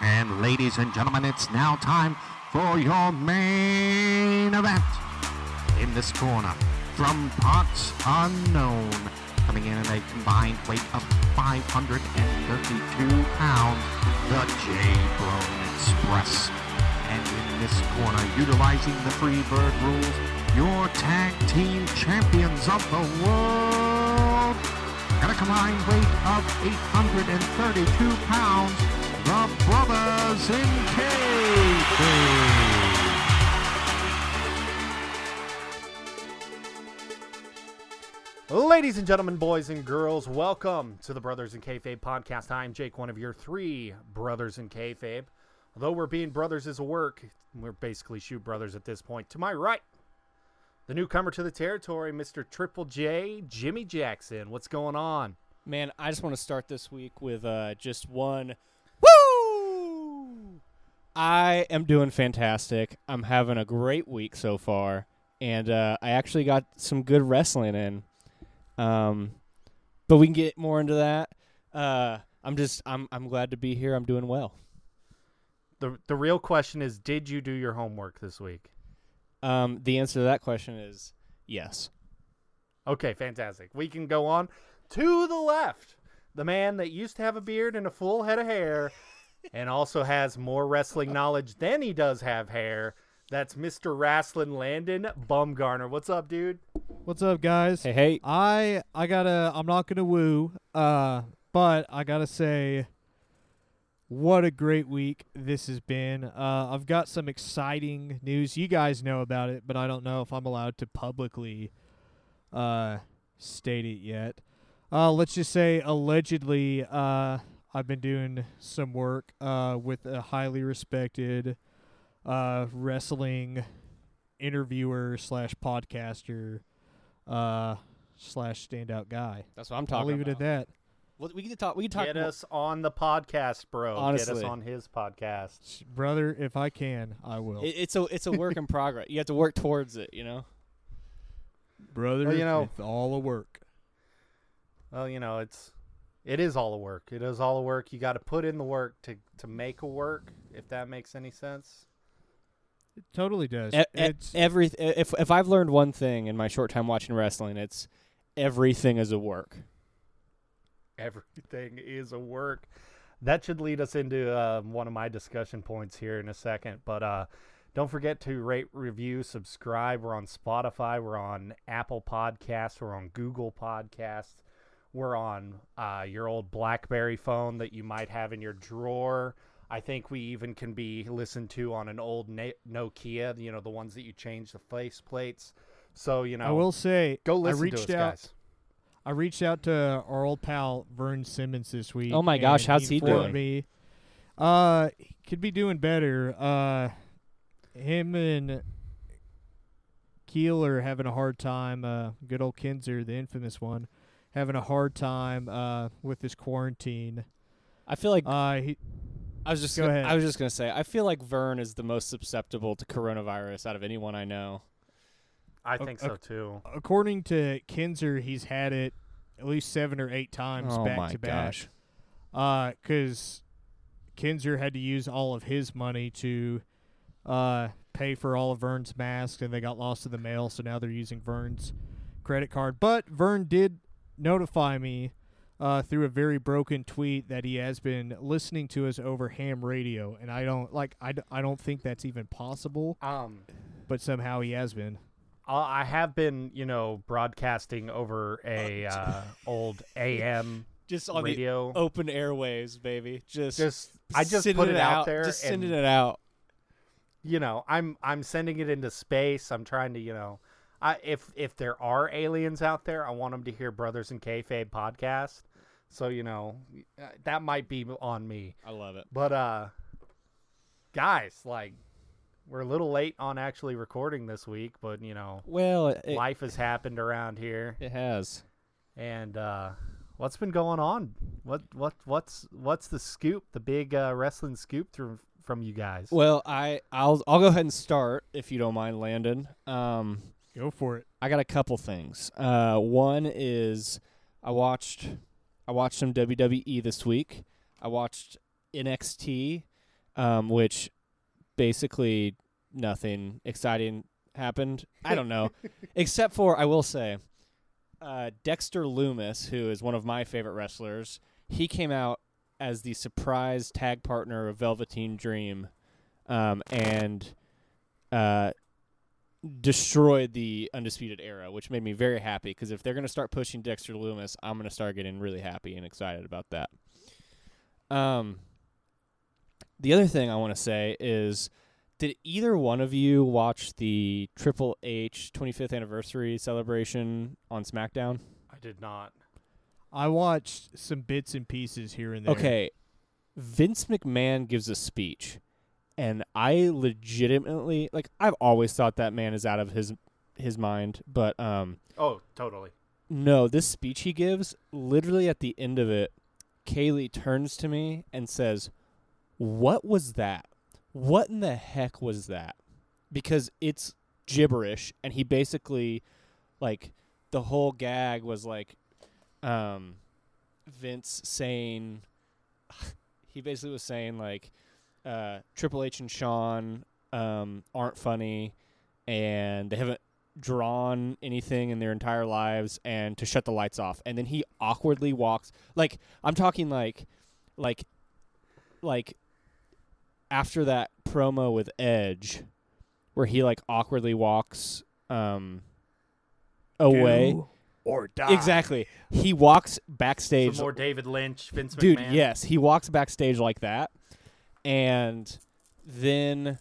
And ladies and gentlemen, it's now time for your main event. In this corner, from parts unknown, coming in at a combined weight of 532 pounds, the J Bone Express. And in this corner, utilizing the Freebird rules, your tag team champions of the world. At a combined weight of 832 pounds, the Brothers. Ladies and gentlemen, boys and girls, welcome to the Brothers in Kayfabe podcast. I'm Jake, one of your three brothers in Kayfabe. Although we're being brothers is a work, we're basically shoot brothers at this point. To my right, the newcomer to the territory, Mr. Triple J, Jimmy Jackson. What's going on? Man, I just want to start this week with uh, just one. I am doing fantastic. I'm having a great week so far, and uh, I actually got some good wrestling in. Um, but we can get more into that. Uh, I'm just I'm I'm glad to be here. I'm doing well. The the real question is, did you do your homework this week? Um, the answer to that question is yes. Okay, fantastic. We can go on to the left. The man that used to have a beard and a full head of hair and also has more wrestling knowledge than he does have hair. That's Mr. Wrestling Landon Bumgarner. What's up, dude? What's up, guys? Hey hey. I I gotta. I'm not gonna woo. Uh, but I gotta say, what a great week this has been. Uh, I've got some exciting news. You guys know about it, but I don't know if I'm allowed to publicly, uh, state it yet. Uh, let's just say allegedly, uh, I've been doing some work uh with a highly respected, uh, wrestling interviewer slash podcaster uh slash standout guy. That's what I'm I'll talking leave it at that. Well, we can talk. We can talk. Get more- us on the podcast, bro. Honestly. Get us on his podcast. Brother, if I can, I will. It, it's a it's a work in progress. You have to work towards it. You know. Brother, Well, you know- it's all the work. Well, you know, it's it is all the work. It is all the work. You got to put in the work to to make a work. If that makes any sense. It totally does. E- e- it's every if if I've learned one thing in my short time watching wrestling, it's everything is a work. Everything is a work. That should lead us into um, one of my discussion points here in a second. But uh, don't forget to rate, review, subscribe. We're on Spotify. We're on Apple Podcasts. We're on Google Podcasts. We're on uh, your old BlackBerry phone that you might have in your drawer. I think we even can be listened to on an old Na- Nokia, you know, the ones that you change the face plates. So, you know, I will say go I listen reached to us, out guys. I reached out to our old pal Vern Simmons this week. Oh my gosh, how's he informed doing? Me, uh, he could be doing better. Uh, him and Keel are having a hard time. Uh, good old Kinzer, the infamous one, having a hard time uh with this quarantine. I feel like Uh, he I was just go gonna, ahead. I was just gonna say I feel like Vern is the most susceptible to coronavirus out of anyone I know. I think o- so too. according to Kinzer, he's had it at least seven or eight times oh back my to back. gosh. Uh, because Kinzer had to use all of his money to uh pay for all of Vern's masks, and they got lost in the mail. So now they're using Vern's credit card. But Vern did notify me uh, through a very broken tweet that he has been listening to us over ham radio, and I don't like I, d- I don't think that's even possible, Um, but somehow he has been. I I have been, you know, broadcasting over a uh, old AM Just on radio. the open airways, baby. Just just I just sending put it, out, out there, Just and sending it out. you know, I'm I'm sending it into space. I'm trying to, you know, I if if there are aliens out there, I want them to hear Brothers and Kayfabe podcast. So you know, uh, that might be on me. I love it. But uh, guys, like, we're a little late on actually recording this week, but you know, Well, it, life has happened around here. it has. And uh, what's been going on? What what what's what's the scoop? The big uh, wrestling scoop through from you guys? Well, I I'll I'll go ahead and start if you don't mind, Landon. Um, Go for it. I got a couple things. Uh, one is I watched I watched some WWE this week. I watched NXT. um, which basically nothing exciting happened. I don't know, except for I will say, uh, Dexter Lumis, who is one of my favorite wrestlers, he came out as the surprise tag partner of Velveteen Dream, um, and uh, destroyed the undisputed era, which made me very happy because if they're going to start pushing Dexter Lumis, I'm going to start getting really happy and excited about that. Um, the other thing I want to say is, did either one of you watch the Triple H 25th anniversary celebration on SmackDown? I did not. I watched some bits and pieces here and there. Okay, Vince McMahon gives a speech, and I legitimately like. I've always thought that man is out of his his mind, but um, Oh, totally. no, this speech he gives, literally at the end of it, Kaylee turns to me and says, "What was that? What in the heck was that?" Because it's gibberish, and he basically, like, the whole gag was like, um, Vince saying, he basically was saying like, uh, Triple H and Shawn um aren't funny, and they haven't drawn anything in their entire lives and to shut the lights off. And then he awkwardly walks like i'm talking like like like after that promo with edge where he like awkwardly walks um away. Do or die. exactly. He walks backstage Some more David Lynch, Vince dude yes he walks backstage like that and then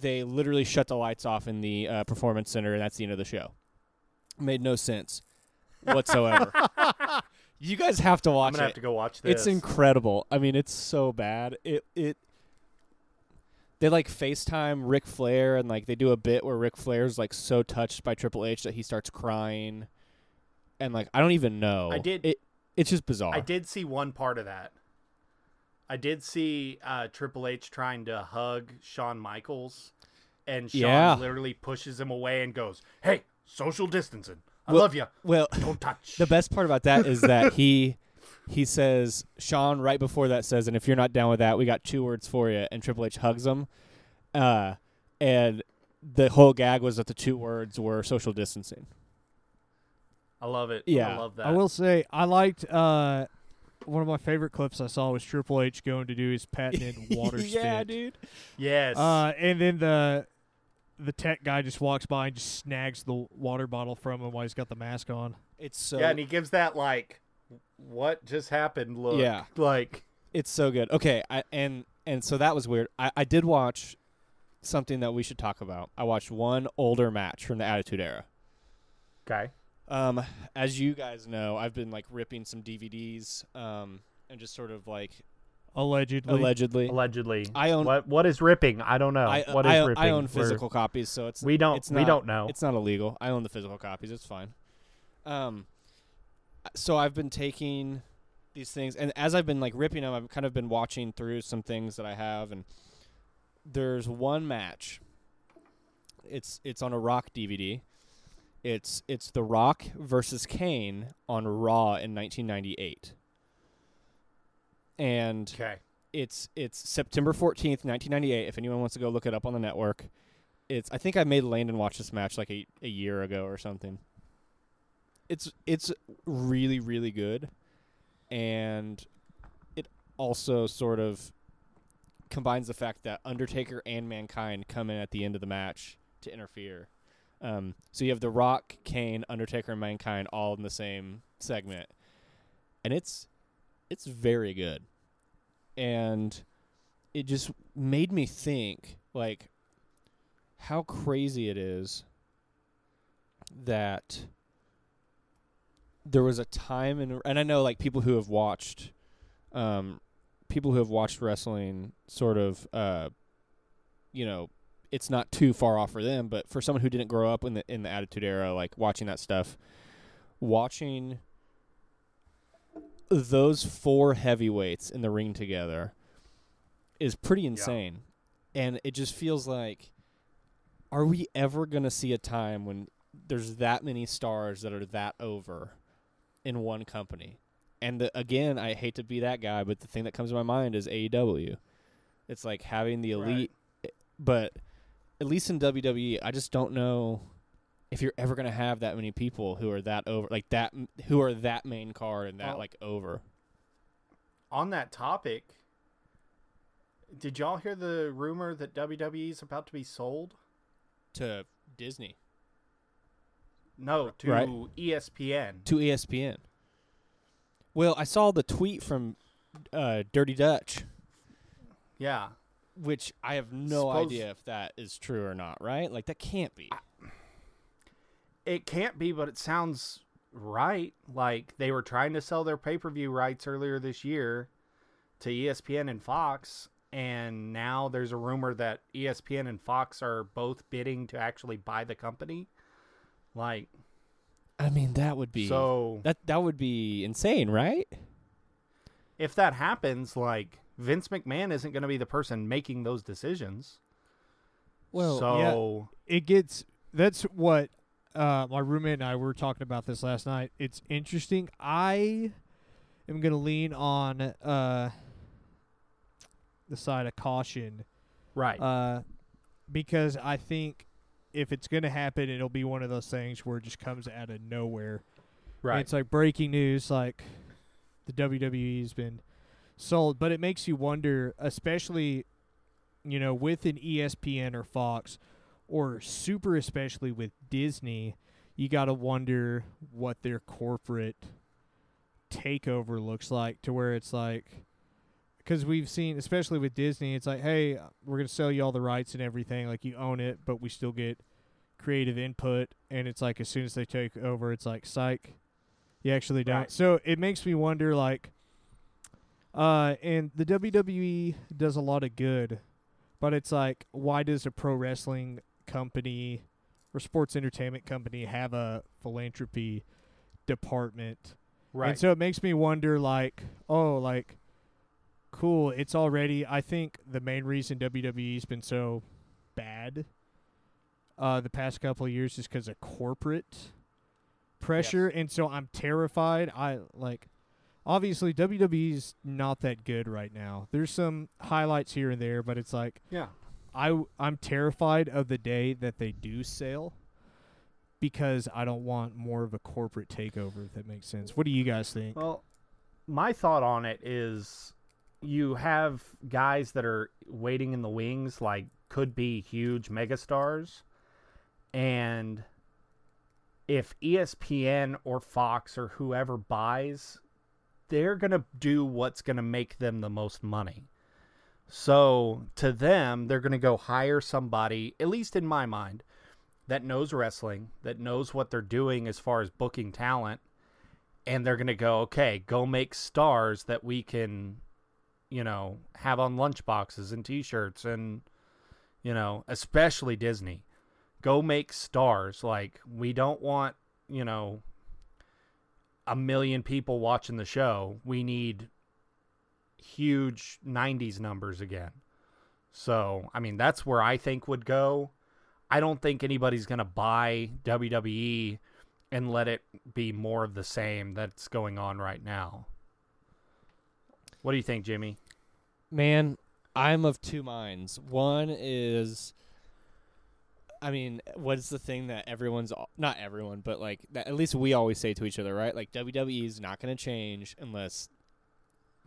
they literally shut the lights off in the uh, performance center and that's the end of the show made no sense whatsoever you guys have to I'm watch gonna it have to go watch this. it's incredible i mean it's so bad it it they like FaceTime Ric Flair and like they do a bit where Ric Flair's like so touched by Triple H that he starts crying, and like I don't even know. I did- It it's just bizarre. I did see one part of that. I did see uh, Triple H trying to hug Shawn Michaels, and Shawn Yeah. literally pushes him away and goes, "Hey, social distancing. I Well- love you. Well, Don't touch." the best part about that is that he he says Shawn right before that says, and if you're not down with that, we got two words for you. And Triple H hugs him, uh, and the whole gag was that the two words were social distancing. I love it. Yeah. I love that. I will say I liked uh, one of my favorite clips I saw was Triple H going to do his patented water yeah, spit. dude. Yes. Uh, and then the the tech guy just walks by and just snags the water bottle from him while he's got the mask on. It's so yeah, and he gives that like, "What just happened?" Look. Yeah. Like, It's so good. Okay, I and and so that was weird. I, I did watch something that we should talk about. I watched one older match from the Attitude Era. okay. Um, as you guys know, I've been like ripping some DVDs, um, and just sort of like Allegedly. allegedly. Allegedly. I own What What is ripping? I don't know. I, what is I, ripping? I own We're- physical copies, so it's We don't. It's we don't know. It's not illegal. I own the physical copies. It's fine. Um, so I've been taking these things, and as I've been like ripping them, I've kind of been watching through some things that I have, and there's one match. It's it's on a Rock DVD. It's it's The Rock versus Kane on Raw in 1998, and okay. it's it's September 14th, 1998 if anyone wants to go look it up on the network. It's I think I made Landon watch this match like a, a year ago or something. It's it's really really good and it also sort of combines the fact that Undertaker and Mankind come in at the end of the match to interfere. Um, so you have The Rock, Kane, Undertaker, and Mankind all in the same segment, and it's it's very good, and it just made me think like how crazy it is that there was a time in and I know like people who have watched um people who have watched wrestling sort of uh you know it's not too far off for them but for someone who didn't grow up in the in the attitude era like watching that stuff watching those four heavyweights in the ring together is pretty insane and it just feels like are we ever going to see a time when there's that many stars that are that over in one company? And the, again, I hate to be that guy, but the thing that comes to my mind is AEW. It's like having the Right. elite, eh, but at least in WWE, I just don't know if you're ever gonna have that many people who are that over, like that, who are that main card and that Well- like over. On that topic, did y'all hear the rumor that WWE is about to be sold? to Disney No, to Right. ESPN. to ESPN. Well, I saw the tweet from uh, Dirty Dutch, Yeah. Which I have no Suppose- idea if that is true or not. Right? Like that can't be. It can't be, but it sounds right. Like they were trying to sell their pay per view rights earlier this year to ESPN and Fox, and now there's a rumor that ESPN and Fox are both bidding to actually buy the company. Like, I mean, that would be so that that would be insane, right? if that happens, like Vince McMahon isn't going to be the person making those decisions. Well, so it gets that's what uh, my roommate and I were talking about this last night. It's interesting. I am going to lean on uh, the side of caution right, uh, because I think if it's going to happen, it'll be one of those things where it just comes out of nowhere. And right, it's like breaking news, like the WWE has been sold. But it makes you wonder, especially, you know, with an ESPN or Fox, or super especially with Disney, you got to wonder what their corporate takeover looks like to where it's like. Because we've seen, especially with Disney, it's like, hey, we're going to sell you all the rights and everything. Like, you own it, but we still get creative input. And it's like, as soon as they take over, it's like, psych. You actually don't. Right. So it makes me wonder, like, uh, and the WWE does a lot of good, but it's like, why does a pro wrestling company or sports entertainment company have a philanthropy department? right. And so it makes me wonder, like, oh, like, cool. It's already. I think the main reason WWE's been so bad, uh, the past couple of years is because of corporate pressure, and so I'm terrified. I like, obviously WWE's not that good right now. There's some highlights here and there, but it's like yeah. I I'm terrified of the day that they do sell. Because I don't want more of a corporate takeover, if that makes sense. What do you guys think? Well, my thought on it is you have guys that are waiting in the wings, like could be huge megastars. And if ESPN or Fox or whoever buys, they're going to do what's going to make them the most money. So to them, they're going to go hire somebody, at least in my mind, that knows wrestling, that knows what they're doing as far as booking talent and they're going to go, okay, go make stars that we can, you know, have on lunchboxes and t-shirts and you know, especially Disney. Go make stars like we don't want, you know, a million people watching the show. We need huge 90s numbers again. So, I mean, that's where I think would go. I don't think anybody's going to buy WWE and let it be more of the same that's going on right now. What do you think, Jimmy? Man, I'm of two minds. One is, I mean, what's the thing that everyone's not everyone, but like that at least we always say to each other, right? Like WWE is not going to change unless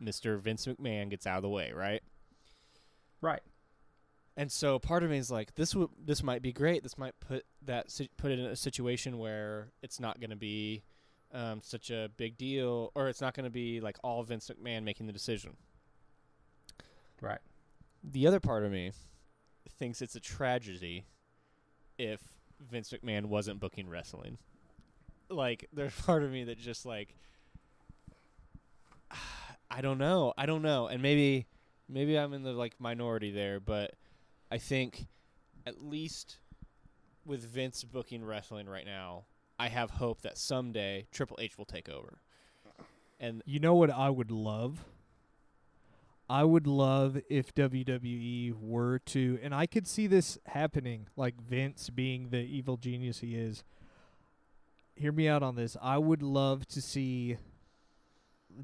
Mr. Vince McMahon gets out of the way, right? Right. And so part of me is like, this would this might be great. This might put that si- put it in a situation where it's not going to be um, such a big deal, or it's not going to be like all Vince McMahon making the decision. Right. The other part of me thinks it's a tragedy if Vince McMahon wasn't booking wrestling. Like, there's part of me that just like, I don't know, I don't know, and maybe, maybe I'm in the like minority there, but I think at least with Vince booking wrestling right now, I have hope that someday Triple H will take over. And You know what I would love? I would love if WWE were to, and I could see this happening, like Vince being the evil genius he is. Hear me out on this. I would love to see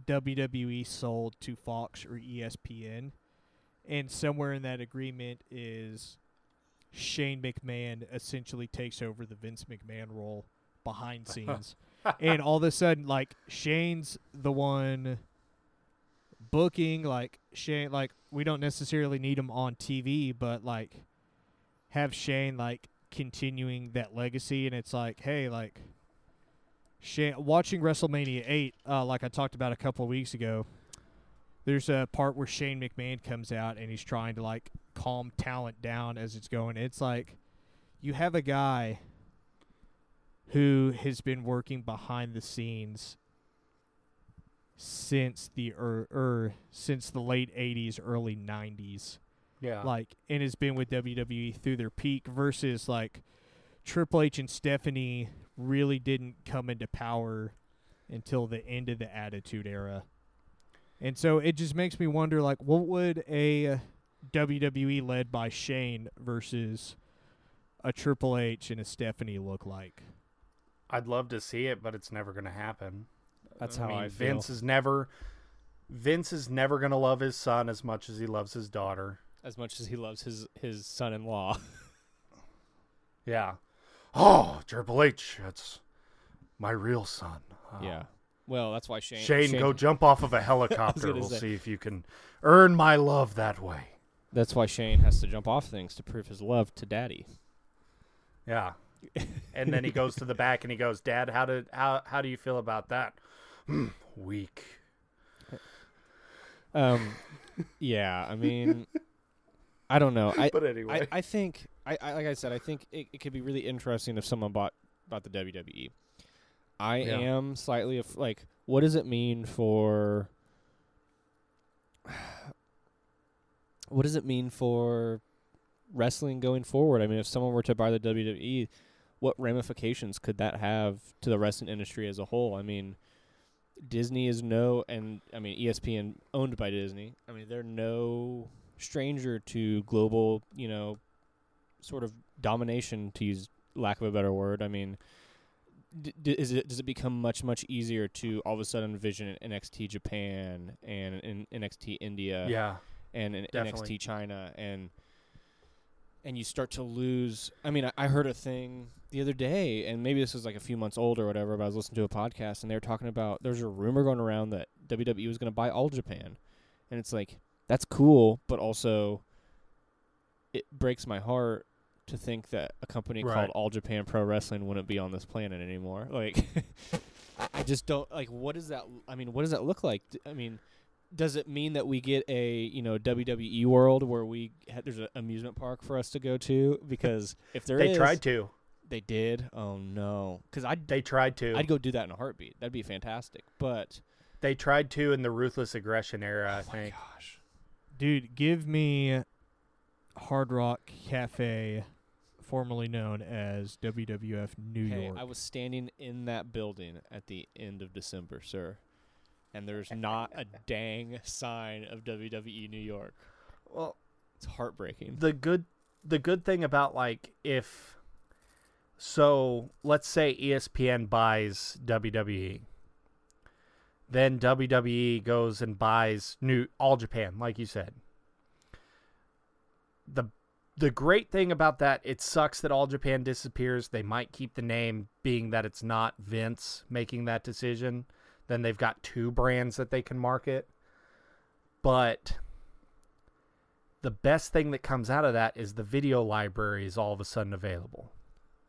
WWE sold to Fox or ESPN, and somewhere in that agreement is Shane McMahon essentially takes over the Vince McMahon role behind scenes. and all of a sudden like Shane's the one booking like Shane like we don't necessarily need him on TV but like have Shane like continuing that legacy and it's like hey like Shane watching WrestleMania 8 uh like I talked about a couple of weeks ago there's a part where Shane McMahon comes out and he's trying to like calm talent down as it's going. It's like you have a guy who has been working behind the scenes since the er, er since the late 80s early 90s Yeah. like and has been with WWE through their peak versus like Triple H and Stephanie really didn't come into power until the end of the Attitude Era. And so it just makes me wonder like what would a WWE led by Shane versus a Triple H and a Stephanie look like? I'd love to see it, but it's never going to happen. That's I how mean, I feel. Vince is never Vince is never going to love his son as much as he loves his daughter. as much as he loves his his son-in-law. Yeah. Oh, Triple H, that's my real son. Oh. yeah. Well, that's why Shane. Shane, go jump off of a helicopter. We'll say. see if you can earn my love that way. That's why Shane has to jump off things to prove his love to Daddy. Yeah. and then he goes to the back and he goes, "Dad, how did how how do you feel about that?" "Hmm, Weak. Um, yeah. I mean, I don't know. I But anyway, I, I think I, I like I said, I think it, it could be really interesting if someone bought bought the WWE. I Yeah. am slightly af- like, what does it mean for? What does it mean for wrestling going forward? I mean, if someone were to buy the WWE, what ramifications could that have to the wrestling industry as a whole? I mean, Disney is no, and I mean ESPN owned by Disney. I mean, they're no stranger to global, you know, sort of domination, to use lack of a better word. I mean, d- d- is it does it become much much easier to all of a sudden envision NXT Japan and an NXT India yeah. and an Definitely. NXT China and and you start to lose. I mean, I, I heard a thing the other day, and maybe this was like a few months old or whatever. But I was listening to a podcast, and they were talking about there's a rumor going around that WWE was going to buy All Japan, and it's like that's cool, but also it breaks my heart to think that a company Right. called All Japan Pro Wrestling wouldn't be on this planet anymore. Like, I, just don't like. What does that? I mean, what does that look like? I mean, does it mean that we get a you know WWE world where we ha- there's an amusement park for us to go to? Because if there They is- tried to. They did. Oh no, because I'd They tried to. I'd go do that in a heartbeat. That'd be fantastic. But They tried to in the ruthless aggression era, I oh my think. gosh, Dude, give me Hard Rock Cafe, formerly known as WWF New hey, York. I was standing in that building at the end of December, sir, and there's not a dang sign of WWE New York. Well, It's heartbreaking. the good the good thing about like if so let's say ESPN buys WWE then WWE goes and buys new All Japan like you said. The the great thing about that it sucks that All Japan disappears. They might keep the name being that it's not Vince making that decision. Then they've got two brands that they can market. But the best thing that comes out of that is the video library is all of a sudden available.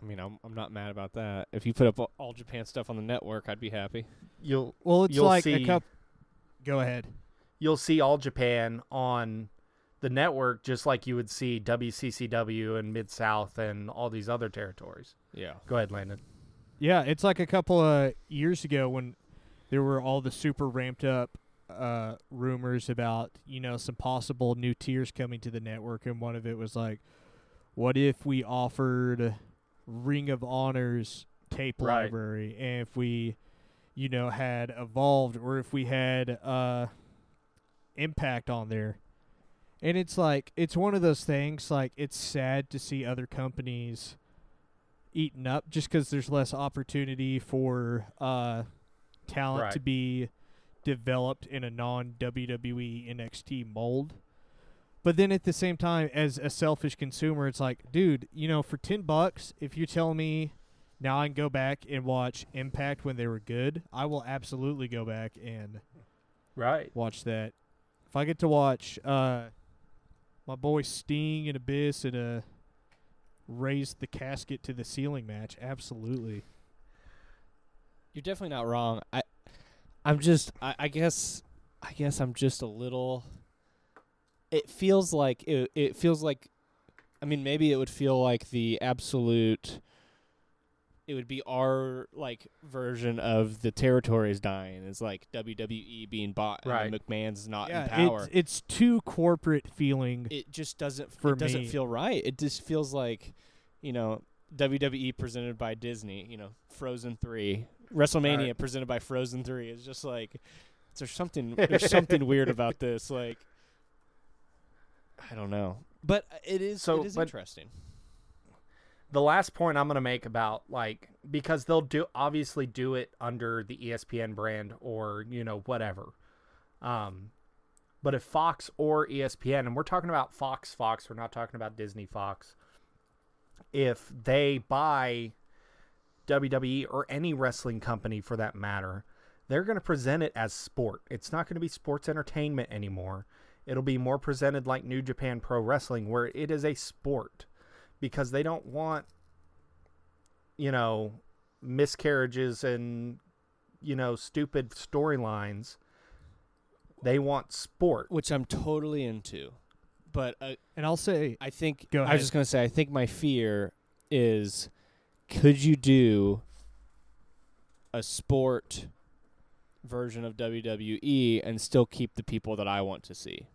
I mean, I'm I'm not mad about that. If you put up all- all Japan stuff on the network, I'd be happy. You'll well, it's you'll like see- a cup. Go ahead. you'll see all Japan on the network just like you would see WCCW and Mid South and all these other territories. Yeah. Go ahead, Landon. Yeah, it's like a couple of years ago when there were all the super ramped up uh, rumors about you know some possible new tiers coming to the network, and one of it was like, what if we offered Ring of Honor's tape Right. library, and if we, you know, had evolved, or if we had uh, Impact on there. And it's like it's one of those things. Like it's sad to see other companies eaten up just because there's less opportunity for uh, talent to be developed in a non WWE NXT mold. But then at the same time, as a selfish consumer, it's like, dude, you know, for ten bucks, if you tell me now I can go back and watch Impact when they were good, I will absolutely go back and Right. watch that. If I get to watch uh, my boy Sting and Abyss and a raise the casket to the ceiling match, absolutely. You're definitely not wrong. I, I'm just. I, I guess. I guess I'm just a little. It feels like it. It feels like. I mean, maybe it would feel like the absolute. It would be our like version of the territories dying. It's like WWE being bought Right. and McMahon's not yeah, in power. it's it's too corporate feeling. it just doesn't For it doesn't feel right. It just feels like, you know, WWE presented by Disney, you know, Frozen 3, WrestleMania Right. presented by Frozen 3 is just like there's something there's something weird about this like I don't know. But it is So, it is interesting. the last point I'm going to make about like because they'll do obviously do it under the ESPN brand or you know whatever. Um but if Fox or ESPN and we're talking about Fox Fox, we're not talking about Disney Fox. If they buy WWE or any wrestling company for that matter, they're going to present it as sport. It's not going to be sports entertainment anymore. It'll be more presented like New Japan Pro Wrestling where it is a sport because they don't want you know miscarriages and you know stupid storylines they want sport Which I'm totally into. But uh, and I'll say, I think Go I was just gonna say I think my fear is could you do a sport version of WWE and still keep the people that I want to see?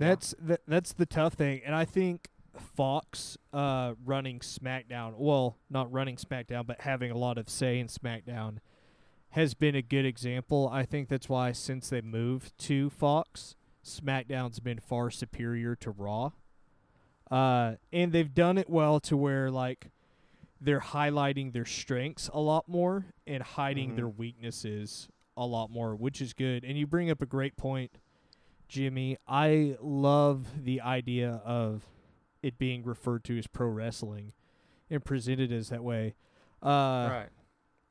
That's that, that's the tough thing, and I think Fox uh, running SmackDown, well, not running SmackDown, but having a lot of say in SmackDown, has been a good example. I think that's why since they moved to Fox, SmackDown's been far superior to Raw, uh, and they've done it well to where like they're highlighting their strengths a lot more and hiding Mhm. their weaknesses a lot more, which is good. And you bring up a great point. Jimmy, I love the idea of it being referred to as pro wrestling and presented as that way. Uh, right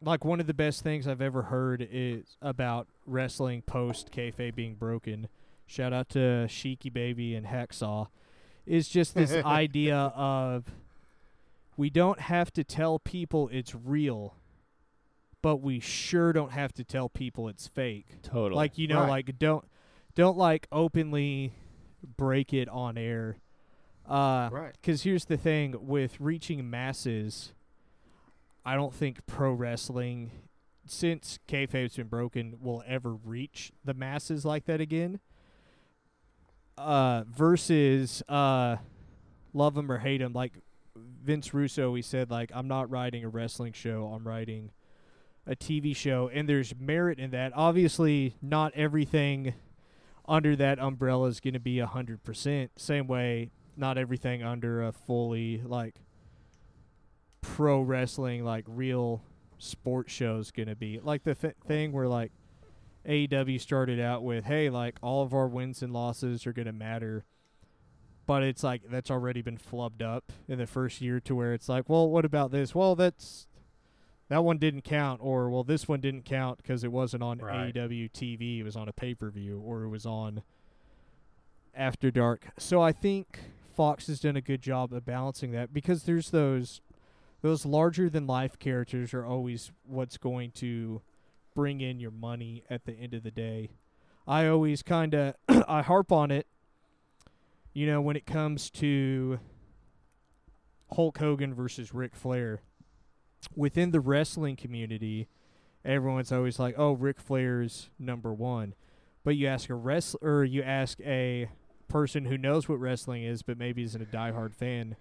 Like one of the best things I've ever heard is about wrestling post kayfabe being broken. Shout out to Sheiky Baby and Hacksaw. Is just this idea of we don't have to tell people it's real, but we sure don't have to tell people it's fake. Totally. Like you know, Right. like don't don't like openly break it on air. Uh, right because here's the thing with reaching masses, I don't think pro wrestling, since kayfabe's been broken, will ever reach the masses like that again. Uh, versus uh, love him or hate him, like Vince Russo, he said like I'm not writing a wrestling show, I'm writing a TV show, and there's merit in that. Obviously, not everything under that umbrella is going to be a hundred percent. Same way, not everything under a fully like pro wrestling, like real sports show is going to be like the th- thing where like AEW started out with, hey, like all of our wins and losses are going to matter. But it's like that's already been flubbed up in the first year to where it's like, well, what about this? Well, that's that one didn't count, or well, this one didn't count because it wasn't on Right. AEW TV. It was on a pay per view, or it was on After Dark. So I think Fox has done a good job of balancing that because there's those those larger than life characters are always what's going to bring in your money at the end of the day. I always kind of I harp on it. You know, when it comes to Hulk Hogan versus Ric Flair, within the wrestling community, everyone's always like, "Oh, Ric Flair's number one," but you ask a wrestler, or you ask a person who knows what wrestling is, but maybe isn't a diehard fan,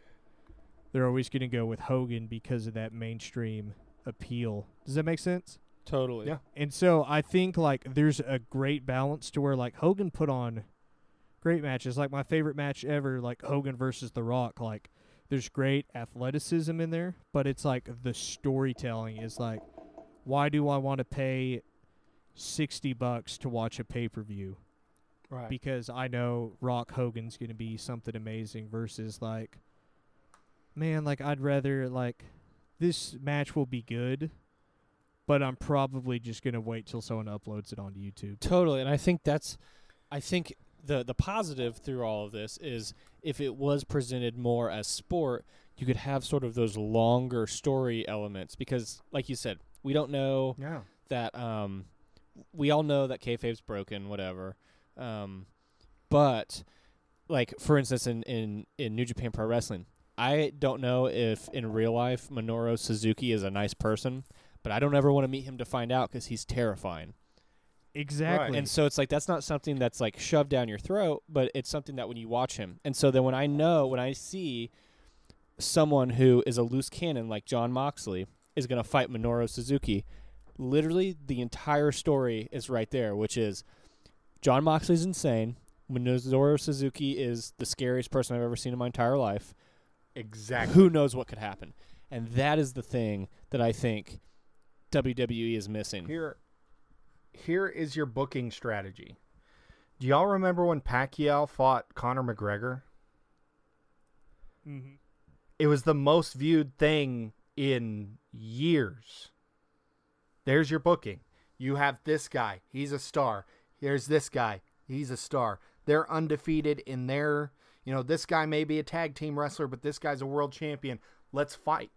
they're always going to go with Hogan because of that mainstream appeal. Does that make sense? totally. Yeah. And so I think like there's a great balance to where like Hogan put on great matches. Like my favorite match ever, like Hogan versus The Rock. Like there's great athleticism in there, but it's like the storytelling is like, why do I want to pay sixty bucks to watch a pay per view? Right. because I know Rock Hogan's going to be something amazing versus like man, like I'd rather like this match will be good, but I'm probably just going to wait till someone uploads it onto YouTube. Totally, and I think that's, I think the the positive through all of this is if it was presented more as sport, you could have sort of those longer story elements because, like you said, we don't know yeah. that. Um, we all know that kayfabe's broken, whatever. Um, but like for instance, in in in New Japan Pro Wrestling, I don't know if in real life Minoru Suzuki is a nice person, but I don't ever want to meet him to find out because he's terrifying. Exactly. And so it's like that's not something that's like shoved down your throat, but it's something that when you watch him. And so then when I know, when I see someone who is a loose cannon like Jon Moxley is going to fight Minoru Suzuki, literally the entire story is right there, which is Jon Moxley's insane. Minoru Suzuki is the scariest person I've ever seen in my entire life. Exactly. Who knows what could happen? And that is the thing that I think WWE is missing. Here, here is your booking strategy. Do y'all remember when Pacquiao fought Conor McGregor? mm-hmm. It was the most viewed thing in years. There's your booking. You have this guy. He's a star. Here's this guy. He's a star. They're undefeated in their, you know, this guy may be a tag team wrestler, but this guy's a world champion. Let's fight.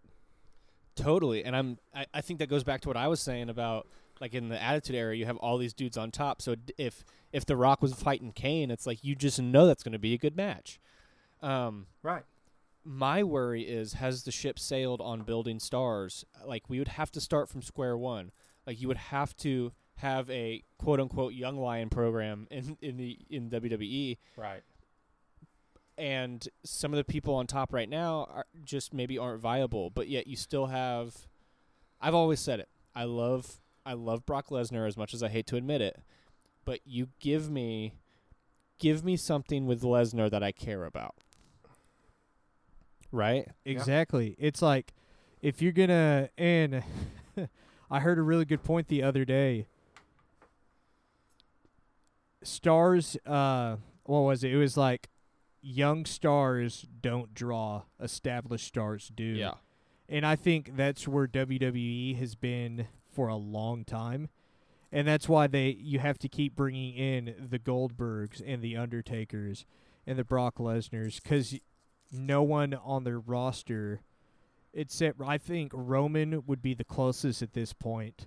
Totally, and I'm. I, I think that goes back to what I was saying about like in the Attitude Era, you have all these dudes on top. So if if The Rock was fighting Kane, it's like you just know that's going to be a good match. Um, Right. my worry is has the ship sailed on building stars? Like we would have to start from square one. Like you would have to have a quote unquote young lion program in in the in WWE Right. and some of the people on top right now are just maybe aren't viable but yet you still have I've always said it I love I love Brock Lesnar as much as I hate to admit it but you give me give me something with Lesnar that I care about right Exactly. It's like if you're gonna and I heard a really good point the other day. Stars uh what was it? It was like young stars don't draw, established stars do. Yeah. And I think that's where WWE has been for a long time. And that's why they you have to keep bringing in the Goldbergs and the Undertakers and the Brock Lesnars cuz no one on their roster except I think Roman would be the closest at this point.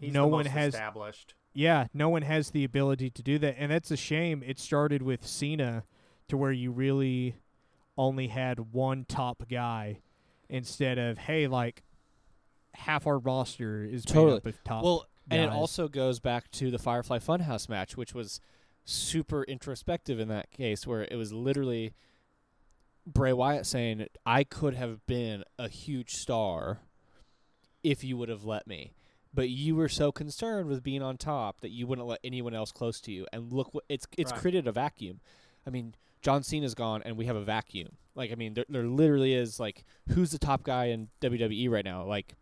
He's no one has established. yeah, no one has the ability to do that, and that's a shame. It started with Cena, to where you really only had one top guy, instead of hey, like half our roster is made Totally. up of top. well and it also goes back to the Firefly Funhouse match which was super introspective in that case where it was literally Bray Wyatt saying I could have been a huge star if you would have let me. But you were so concerned with being on top that you wouldn't let anyone else close to you. And look what it's it's Right. created a vacuum. I mean, John Cena's gone and we have a vacuum. Like I mean, there there literally is like who's the top guy in WWE right now? Like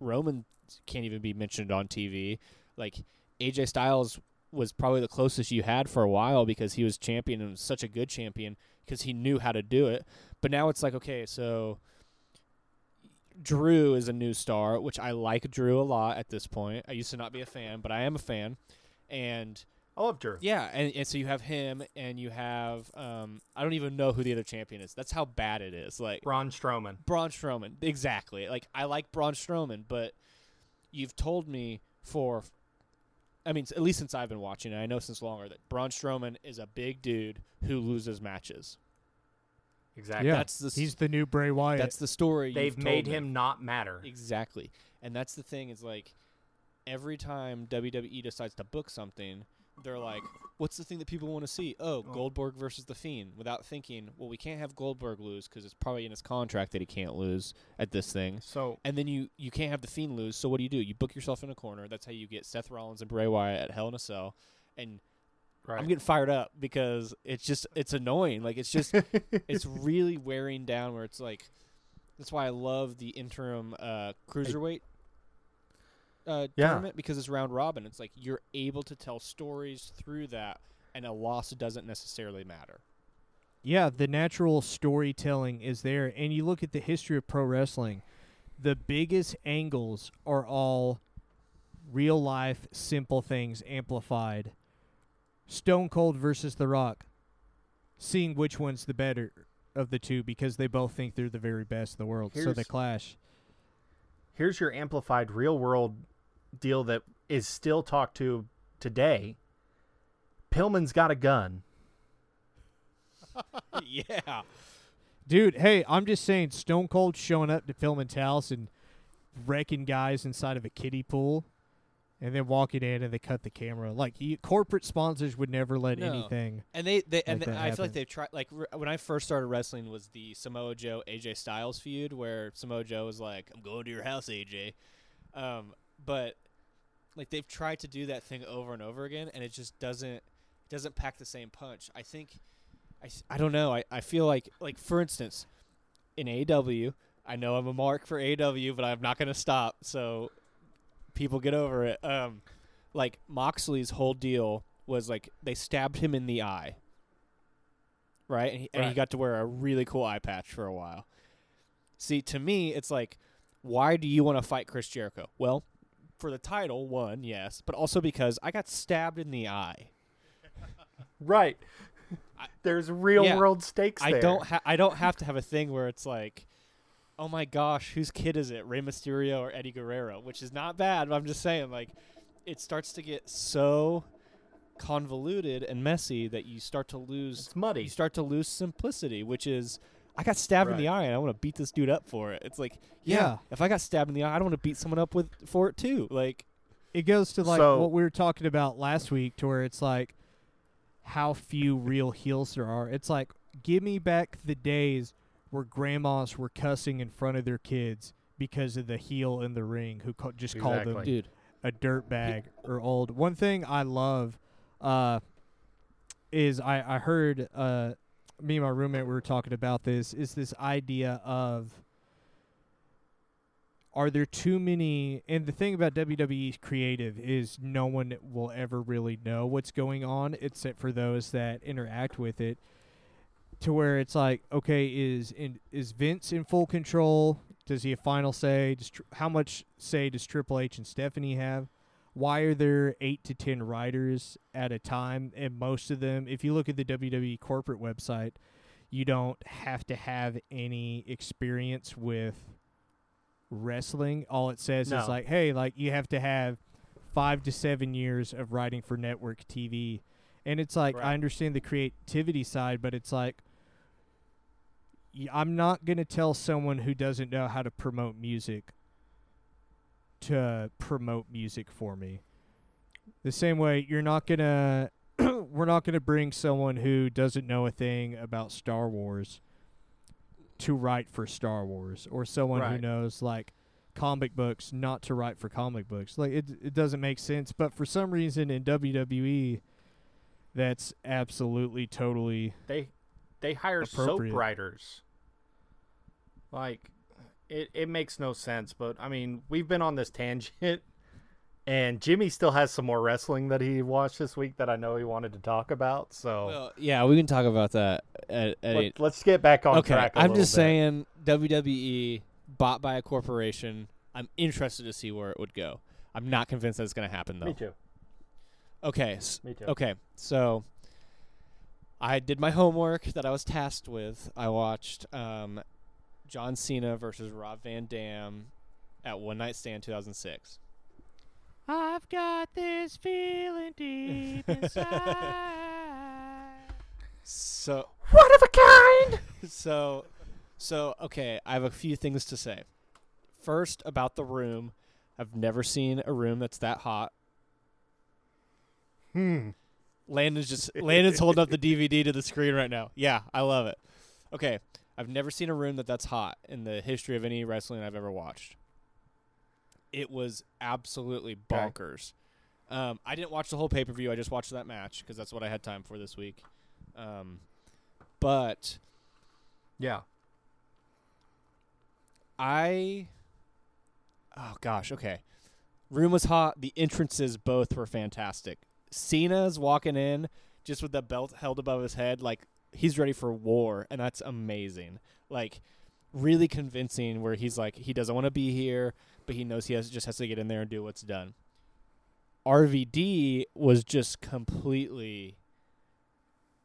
Roman can't even be mentioned on TV. Like AJ Styles was probably the closest you had for a while because he was champion and was such a good champion because he knew how to do it. But now it's like, okay, so Drew is a new star, which I like Drew a lot at this point. I used to not be a fan, but I am a fan. And I love Drew. yeah, and, and so you have him and you have um I don't even know who the other champion is. That's how bad it is. Like Braun Strowman. Braun Strowman. Exactly. Like I like Braun Strowman, but you've told me for I mean, at least since I've been watching, and I know since longer that Braun Strowman is a big dude who loses matches. Exactly. yeah, that's the s- he's the new Bray Wyatt. That's the story. They've you've made told me. him not matter. exactly, and that's the thing is like every time WWE decides to book something, they're like, "What's the thing that people want to see?" Oh, Goldberg versus the Fiend. Without thinking, well, we can't have Goldberg lose because it's probably in his contract that he can't lose at this thing. So And then you you can't have the Fiend lose. So what do you do? You book yourself in a corner. That's how you get Seth Rollins and Bray Wyatt at Hell in a Cell. And right. I'm getting fired up because it's just it's annoying. Like it's just it's really wearing down. Where it's like that's why I love the interim uh, cruiserweight uh, Yeah. tournament because it's round robin. It's like you're able to tell stories through that and a loss doesn't necessarily matter. Yeah, the natural storytelling is there. And you look at the history of pro wrestling, the biggest angles are all real life, simple things amplified. Stone Cold versus The Rock. Seeing which one's the better of the two because they both think they're the very best in the world. so they clash. Here's your amplified real world deal that is still talked to today. Pillman's got a gun. yeah. Dude, hey, I'm just saying Stone Cold showing up to Pillman's house and wrecking guys inside of a kiddie pool and then walking in and they cut the camera. Like you, corporate sponsors would never let No. anything. And they, they and Like they- that I feel like they've tried. Like r- when I first started wrestling, was the Samoa Joe AJ Styles feud where Samoa Joe was like, "I'm going to your house, AJ," um, but like they've tried to do that thing over and over again, and it just doesn't doesn't pack the same punch. I think I, I don't know. I, I feel like like for instance, in AEW, I know I'm a mark for AEW, but I'm not going to stop. So people get over it. Um, like Moxley's whole deal was like they stabbed him in the eye, right? And he, and he got to wear a really cool eye patch for a while. See, to me, it's like, why do you want to fight Chris Jericho? Well, for the title, one, yes, but also because I got stabbed in the eye. Right. I- There's real Yeah. world stakes I there. don't ha- I don't have to have a thing where it's like, oh my gosh, whose kid is it? Rey Mysterio or Eddie Guerrero? Which is not bad, but I'm just saying like it starts to get so convoluted and messy that you start to lose It's muddy. you start to lose simplicity, which is I got stabbed in the eye and I want to beat this dude up for it. It's like, yeah, Yeah. if I got stabbed in the eye, I don't want to beat someone up with for it too. Like, It goes to like So- what we were talking about last week, to where it's like how few real heels there are. It's like give me back the days where grandmas were cussing in front of their kids because of the heel in the ring who ca- just called them dude, a dirt bag or old. One thing I love uh, is I, I heard uh, me and my roommate we were talking about this is this idea of are there too many and the thing about WWE's creative is no one will ever really know what's going on except for those that interact with it to where it's like okay is in, is Vince in full control? Does he have final say? Does, how much say does Triple H and Stephanie have why are there 8 to 10 writers at a time and most of them if you look at the WWE corporate website you don't have to have any experience with wrestling. All it says No. is like, hey, like you have to have five to seven years of writing for network TV. And it's like Right. I understand the creativity side, but it's like I'm not gonna tell someone who doesn't know how to promote music to promote music for me. The same way you're not gonna we're not gonna bring someone who doesn't know a thing about Star Wars to write for Star Wars or someone who knows like comic books not to write for comic books. Like it it doesn't make sense, but for some reason in WWE that's absolutely totally They they hire soap writers. Like it it makes no sense, but I mean, we've been on this tangent and Jimmy still has some more wrestling that he watched this week that I know he wanted to talk about. So well, yeah, we can talk about that. At, at let, us get back on okay, track. i I'm just saying WWE bought by a corporation. I'm interested to see where it would go. I'm not convinced that it's going to happen though. Me too. Okay. Me too. Okay. So I did my homework that I was tasked with. I watched um, John Cena versus Rob Van Dam at One Night Stand 2006. I've got this feeling deep inside. So One of a kind. so so okay, I have a few things to say. First about the room. I've never seen a room that's that hot. Hmm. Landon's just Landon's holding up the DVD to the screen right now. Yeah, I love it. Okay, I've never seen a room that that's hot in the history of any wrestling I've ever watched. It was absolutely bonkers. Um, I didn't watch the whole pay per view. I just watched that match because that's what I had time for this week. Um, but Yeah. I Oh gosh, okay. Room was hot. The entrances both were fantastic. Cena's walking in just with the belt held above his head, like he's ready for war, and that's amazing. Like really convincing, where he's like he doesn't want to be here, but he knows he has just has to get in there and do what's done. RVD was just completely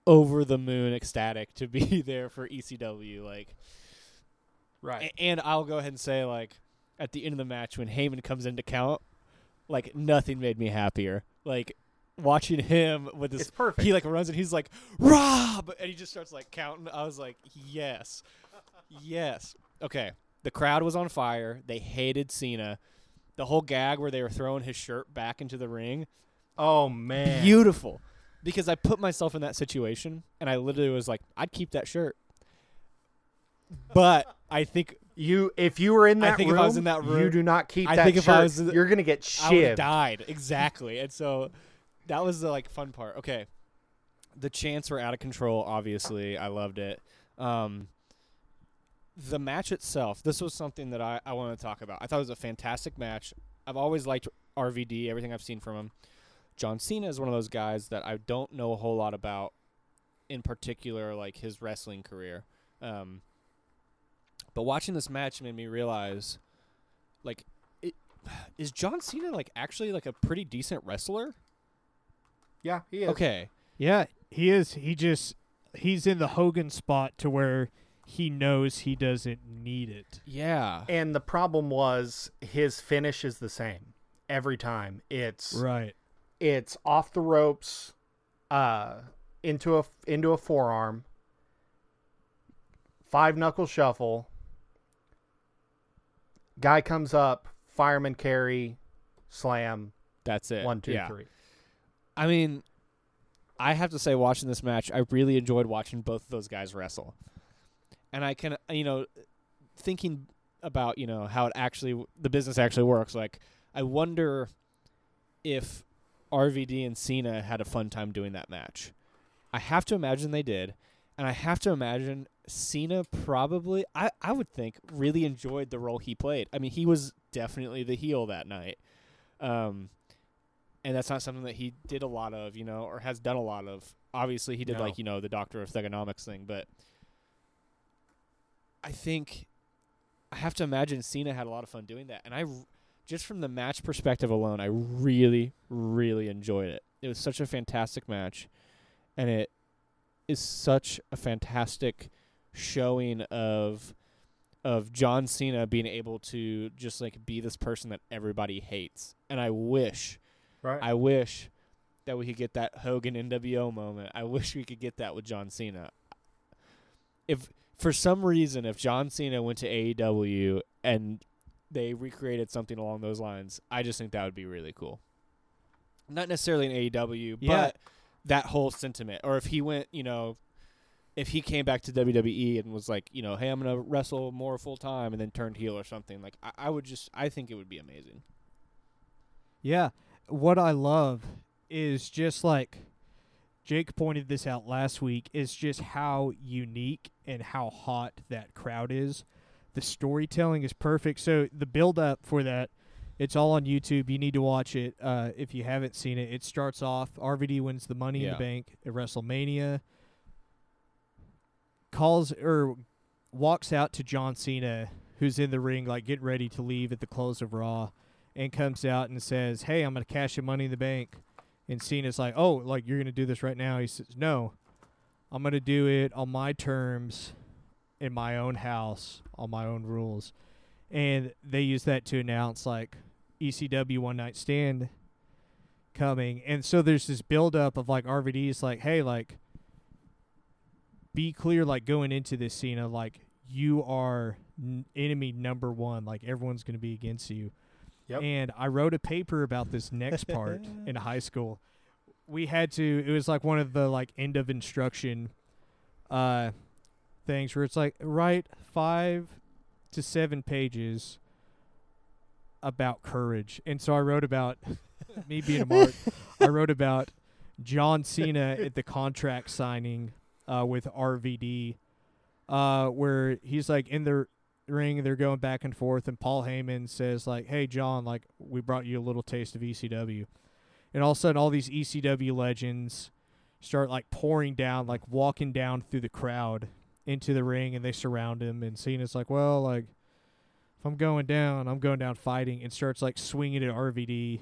over the moon ecstatic to be there for ECW like Right. and I'll go ahead and say like at the end of the match when Heyman comes in to count like nothing made me happier like watching him with this It's perfect. he like runs and he's like Rob! And he just starts like counting. I was like yes. Yes. Okay. The crowd was on fire. They hated Cena. The whole gag where they were throwing his shirt back into the ring. Oh man. beautiful. Because I put myself in that situation and I literally was like, I'd keep that shirt. But I think You if you were in I that think room, if I was in that you do not keep I that think if. I was you're gonna get shit. I would have died. Exactly, and so that was the like fun part. Okay, the chants were out of control. Obviously, I loved it. Um, the match itself, this was something that I I want to talk about. I thought it was a fantastic match. I've always liked RVD. Everything I've seen from him. John Cena is one of those guys that I don't know a whole lot about, in particular, like his wrestling career. Um, but watching this match made me realize, like, it, is John Cena like actually like a pretty decent wrestler? Yeah, he is. Okay, Yeah, he is. He just he's in the Hogan spot to where he knows he doesn't need it. yeah, And the problem was his finish is the same every time. It's Right. it's off the ropes, uh, into a into a forearm, five knuckle shuffle. Guy comes up, fireman carry, slam, that's it. one two three. I mean, I have to say, watching this match, I really enjoyed watching both of those guys wrestle. And I can, you know, thinking about, you know, how it actually, the business actually works. Like, I wonder if RVD and Cena had a fun time doing that match. I have to imagine they did. And I have to imagine Cena probably, I, I would think, really enjoyed the role he played. I mean, he was definitely the heel that night. Um, and that's not something that he did a lot of, you know, or has done a lot of. Obviously, he did No. like you know the Doctor of Thugonomics thing, but I think I have to imagine Cena had a lot of fun doing that, and I just from the match perspective alone, I really, really enjoyed it. It was such a fantastic match, and it is such a fantastic showing of of John Cena being able to just like be this person that everybody hates. And I wish Right. I wish that we could get that Hogan NWO moment. I wish we could get that with John Cena. If for some reason if John Cena went to AEW and they recreated something along those lines, I just think that would be really cool. Not necessarily in AEW, Yeah. but that whole sentiment. Or if he went, you know, if he came back to WWE and was like, you know, hey, I'm gonna wrestle more full time, and then turned heel or something, like I, I would just, I think it would be amazing. Yeah. What I love is just like Jake pointed this out last week is just how unique and how hot that crowd is. The storytelling is perfect. So the build up for that, it's all on YouTube. You need to watch it uh, if you haven't seen it. It starts off RVD wins the Money in the Bank at WrestleMania. Calls or walks out to John Cena, who's in the ring, like getting ready to leave at the close of Raw and comes out and says, "Hey, I'm gonna cash your money in the bank." And Cena's like, "Oh, like you're gonna do this right now?" He says, "No, I'm gonna do it on my terms, in my own house, on my own rules." And they use that to announce like ECW One Night Stand coming, and so there's this buildup of like RVD's like, "Hey, like." Be clear, like going into this Cena, like you are enemy number one. Like everyone's going to be against you. Yep. And I wrote a paper about this next part in high school. We had to. It was like one of the like end of instruction, uh, things where it's like write five to seven pages about courage. And so I wrote about me being a mark. I wrote about John Cena at the contract signing uh, with RVD, uh, where he's like in the ring, they're going back and forth, and Paul Heyman says like, "Hey John, like we brought you a little taste of ECW," and all of a sudden, all these ECW legends start like pouring down, like walking down through the crowd into the ring, and they surround him. And Cena's like, "Well, like if I'm going down, I'm going down fighting," and starts like swinging at RVD.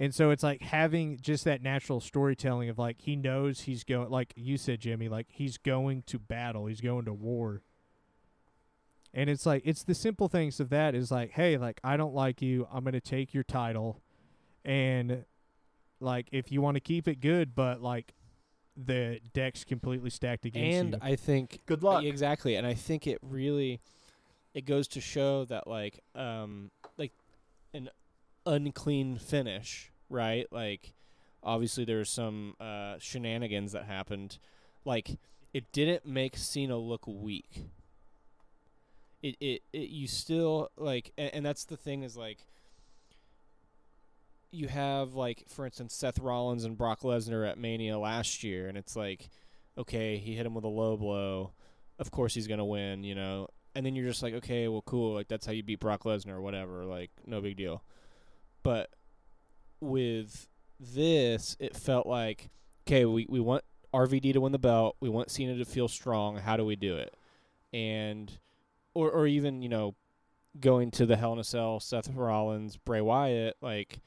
And so it's like having just that natural storytelling of like he knows he's going, like you said, Jimmy, like he's going to battle, he's going to war. And it's like it's the simple things of that is like, hey, like I don't like you, I'm gonna take your title, and like if you want to keep it good, but like the deck's completely stacked against and you. And I think Good luck. exactly, and I think it really it goes to show that like um like an unclean finish, right? Like obviously there's some uh shenanigans that happened. Like it didn't make Cena look weak. It it, it you still like and, and that's the thing is like you have like for instance Seth Rollins and Brock Lesnar at Mania last year and it's like okay, he hit him with a low blow. Of course he's going to win, you know. And then you're just like, okay, well cool, like that's how you beat Brock Lesnar or whatever, like no big deal. But with this, it felt like okay, we we want RVD to win the belt, we want Cena to feel strong. How do we do it? And or or even, you know, going to the Hell in a Cell, Seth Rollins, Bray Wyatt, like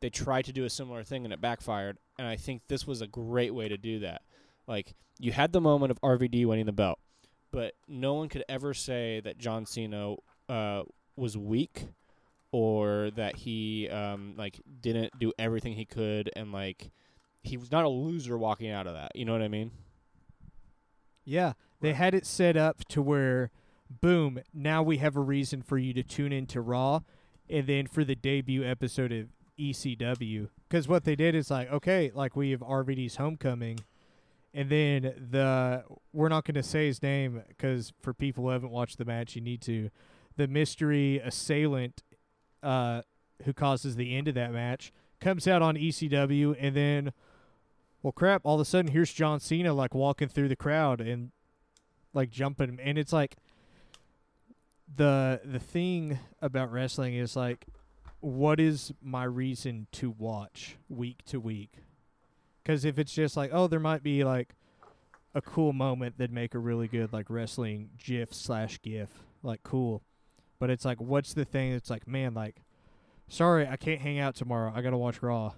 they tried to do a similar thing and it backfired. And I think this was a great way to do that. Like you had the moment of RVD winning the belt, but no one could ever say that John Cena uh, was weak or that he um, like didn't do everything he could and like he was not a loser walking out of that. You know what I mean? Yeah, they Right. had it set up to where, boom, now we have a reason for you to tune into Raw, and then for the debut episode of ECW. Because what they did is like, okay, like we have RVD's Homecoming, and then the we're not going to say his name because for people who haven't watched the match, you need to. The mystery assailant, uh, who causes the end of that match, comes out on ECW, and then well crap all of a sudden here's john cena like walking through the crowd and like jumping and it's like the the thing about wrestling is like what is my reason to watch week to week because if it's just like oh there might be like a cool moment that'd make a really good like wrestling gif slash gif like cool but it's like what's the thing that's like man like sorry i can't hang out tomorrow i gotta watch raw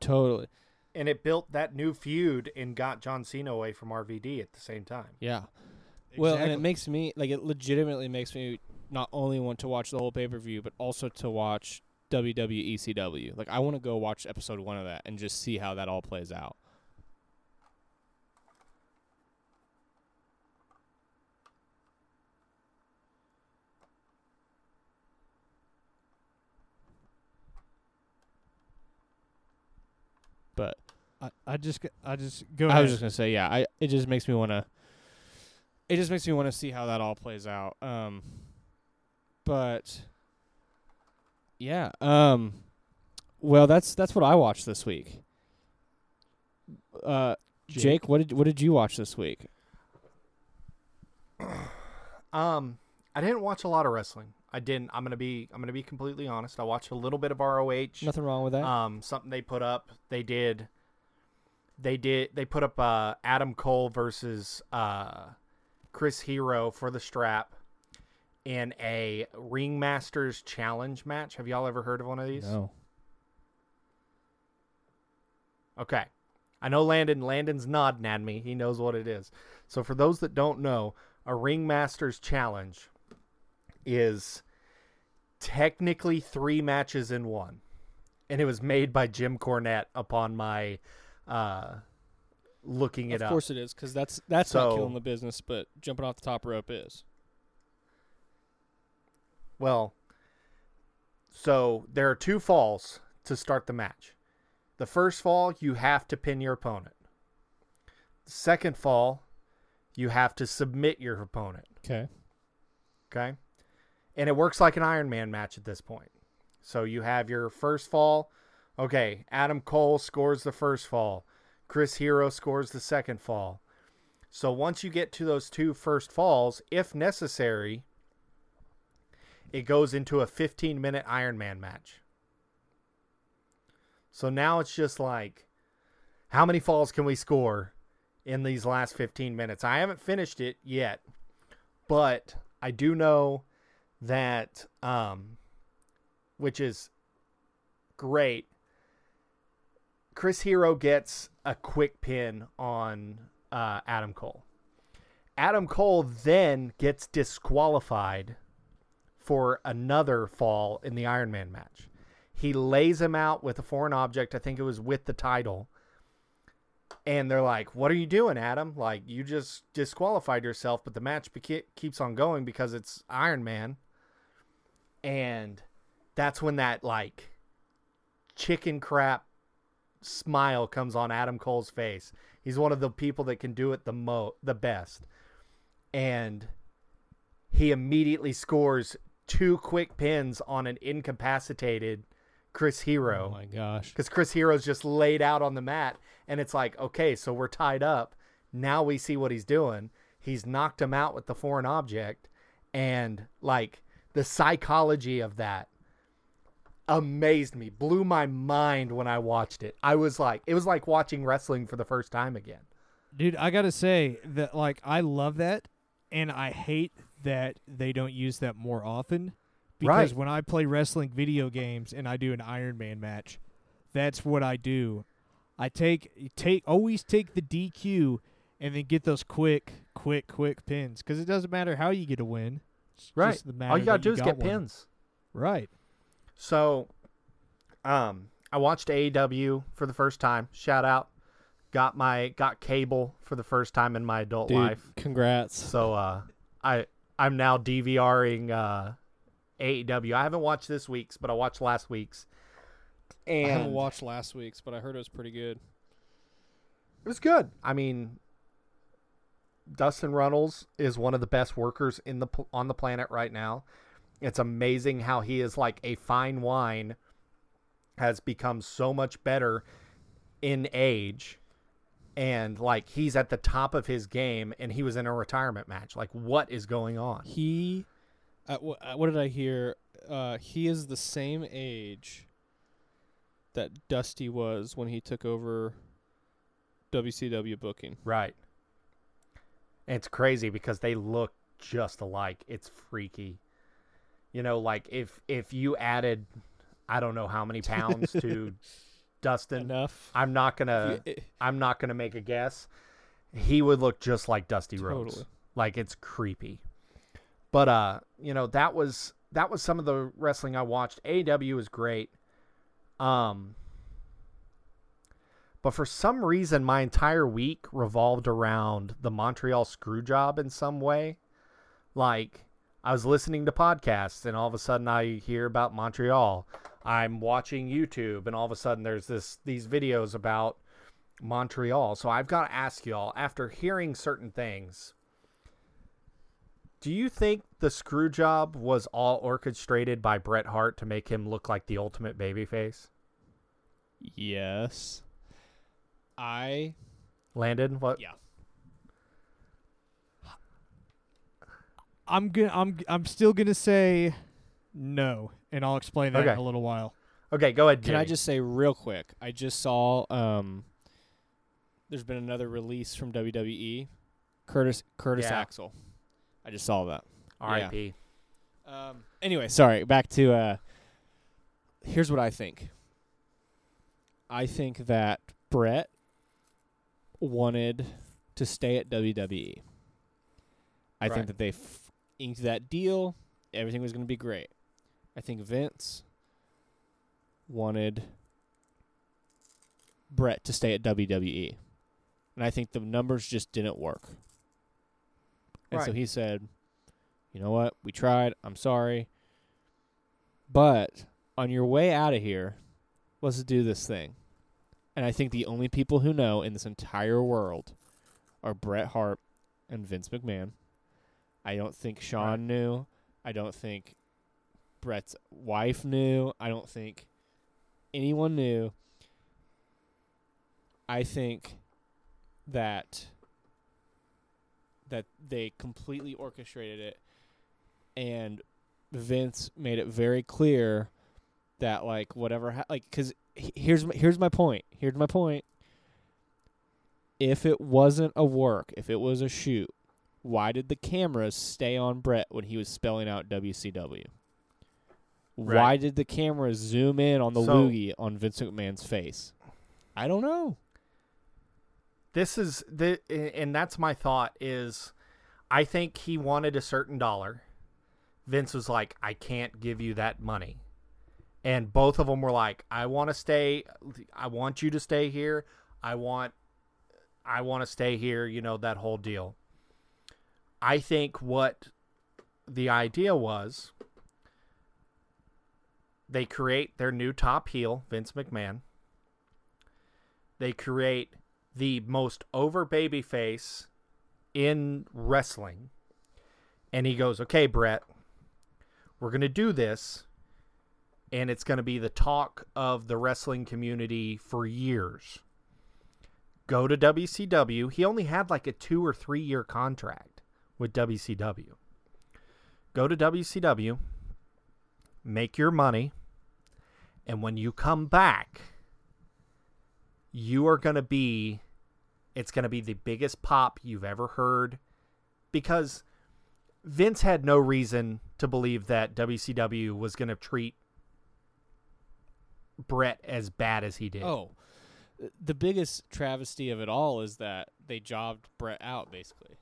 Totally. and it built that new feud and got John Cena away from RVD at the same time. Yeah. Well, and it makes me like it legitimately makes me not only want to watch the whole pay per view, but also to watch WWE ECW. Like I want to go watch episode one of that and just see how that all plays out. But I, I just I just go I ahead. was just gonna say, yeah. I it just makes me want to. It just makes me want to see how that all plays out. Um, but yeah. Um, well, that's that's what I watched this week. Uh, Jake, Jake. what did what did you watch this week? Um, I didn't watch a lot of wrestling. I didn't. I'm gonna be. I'm gonna be completely honest. I watched a little bit of ROH. Nothing wrong with that. Um, something they put up. They did. They did. They put up uh, Adam Cole versus uh, Chris Hero for the strap in a Ringmasters Challenge match. Have y'all ever heard of one of these? no. Okay. I know Landon. Landon's nodding at me. He knows what it is. So for those that don't know, a Ringmasters Challenge is technically three matches in one. And it was made by Jim Cornette upon my uh, looking it Of up. Of course it is, because that's that's not killing the business, but jumping off the top rope is. Well, so there are two falls to start the match. The first fall, you have to pin your opponent. The second fall, you have to submit your opponent. Okay. Okay. And it works like an Iron Man match at this point. So you have your first fall. Okay. Adam Cole scores the first fall. Chris Hero scores the second fall. So once you get to those two first falls, if necessary, it goes into a 15 minute Iron Man match. So now it's just like How many falls can we score in these last 15 minutes? I haven't finished it yet, but I do know that, um, which is great. Chris Hero gets a quick pin on uh, Adam Cole. Adam Cole then gets disqualified for another fall in the Iron Man match. He lays him out with a foreign object. I think it was with the title. And they're like, What are you doing, Adam? Like, you just disqualified yourself, but the match beca- keeps on going because it's Iron Man. And that's when that, like, chicken crap smile comes on Adam Cole's face. He's one of the people that can do it the mo the best. And he immediately scores two quick pins on an incapacitated Chris Hero. Oh my gosh. Because Chris Hero's just laid out on the mat, and it's like, okay, so we're tied up. Now we see what he's doing. He's knocked him out with the foreign object, and like the psychology of that amazed me, blew my mind when I watched it. I was like, it was like watching wrestling for the first time again. Dude, I gotta say that like I love that, and I hate that they don't use that more often. Because Right. when I play wrestling video games and I do an Iron Man match, that's what I do. I take take always take the DQ and then get those quick, quick, quick pins. Because it doesn't matter how you get a win. It's Right. just the matter All you gotta do is got get one. pins. Right. So, um, I watched AEW for the first time. Shout out, got my got cable for the first time in my adult Dude, life. congrats. So, uh, I I'm now DVRing uh, AEW. I haven't watched this week's, but I watched last week's, and I haven't watched last week's, but I heard it was pretty good. it was good. I mean, Dustin Runnels is one of the best workers in the on the planet right now. It's amazing how he is like a fine wine has become so much better in age and like he's at the top of his game and he was in a retirement match. Like what is going on? He, uh, uh, what did I hear? Uh, he is the same age that Dusty was when he took over WCW booking. Right. And it's crazy because they look just alike. It's freaky. You know, like if if you added I don't know how many pounds to Dustin, Enough. I'm not gonna If I'm not gonna make a guess. He would look just like Dusty Rhodes. Like it's creepy. But uh, you know, that was that was some of the wrestling I watched. AEW was great. Um but for some reason my entire week revolved around the Montreal screw job in some way. Like I was listening to podcasts and all of a sudden I hear about Montreal. I'm watching YouTube and all of a sudden there's this these videos about Montreal. So I've got to ask y'all after hearing certain things, do you think the screw job was all orchestrated by Bret Hart to make him look like the ultimate babyface? yes. I landed what? yeah. I'm gonna I'm I'm still gonna say no, and I'll explain that Okay. in a little while. Okay, go ahead. Can I just say real quick? I just saw um there's been another release from WWE. Curtis Curtis Yeah. Axel. I just saw that. R.I.P. Um anyway, sorry, back to uh here's what I think. I think that Bret wanted to stay at WWE. I Right. think that they f- inked that deal. Everything was going to be great. I think Vince wanted Bret to stay at WWE. And I think the numbers just didn't work. And so he said, you know what? We tried. I'm sorry. But on your way out of here, let's do this thing. And I think the only people who know in this entire world are Bret Hart and Vince McMahon. I don't think Shawn Right. knew. I don't think Bret's wife knew. I don't think anyone knew. I think that that they completely orchestrated it and Vince made it very clear that like whatever ha- like cuz here's my, here's my point. Here's my point. if it wasn't a work, if it was a shoot, why did the cameras stay on Bret when he was spelling out WCW? Why did the cameras zoom in on the So- loogie on Vince McMahon's face? I don't know. this is the and that's my thought is I think he wanted a certain dollar. Vince was like, I can't give you that money. And both of them were like, I want to stay I want you to stay here. I want I want to stay here, you know, that whole deal. I think what the idea was they create their new top heel, Vince McMahon. They create the most over baby face in wrestling. And he goes, Okay, Bret, we're going to do this. And it's going to be the talk of the wrestling community for years. Go to WCW. He only had like a two or three year contract with WCW. Go to WCW, make your money, and when you come back, you are going to be it's going to be the biggest pop you've ever heard because Vince had no reason to believe that WCW was going to treat Bret as bad as he did. Oh, the biggest travesty of it all is that they jobbed Bret out basically.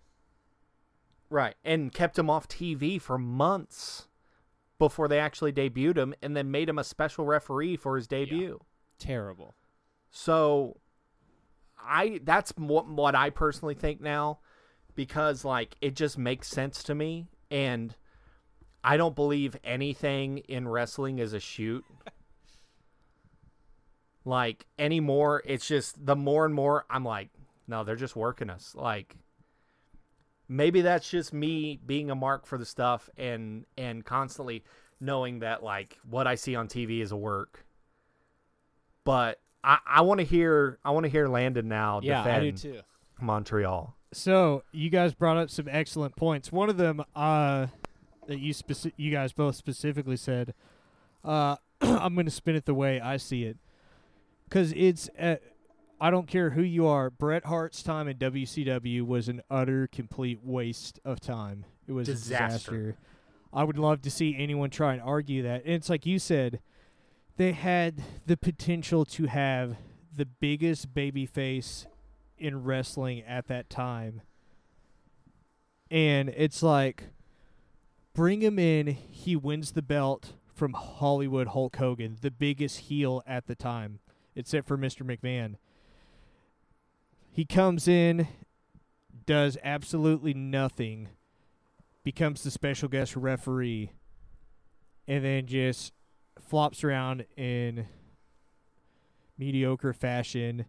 Right. And kept him off TV for months before they actually debuted him and then made him a special referee for his debut. Terrible. So I that's what what I personally think now because like it just makes sense to me and I don't believe anything in wrestling is a shoot. like anymore, it's just the more and more I'm like, no, they're just working us. Like maybe that's just me being a mark for the stuff and and constantly knowing that like what I see on TV is a work. But I, I want to hear I want to hear Landon now Yeah, I do too. Montreal. So you guys brought up some excellent points. One of them, uh, that you speci- you guys both specifically said, uh, I'm going to spin it the way I see it, because it's. Uh, I don't care who you are. Bret Hart's time in WCW was an utter, complete waste of time. It was a Disaster. disaster. I would love to see anyone try and argue that. And it's like you said, they had the potential to have the biggest baby face in wrestling at that time. And it's like bring him in, he wins the belt from Hollywood Hulk Hogan, the biggest heel at the time, except for Mr. McMahon. He comes in, does absolutely nothing, becomes the special guest referee, and then just flops around in mediocre fashion.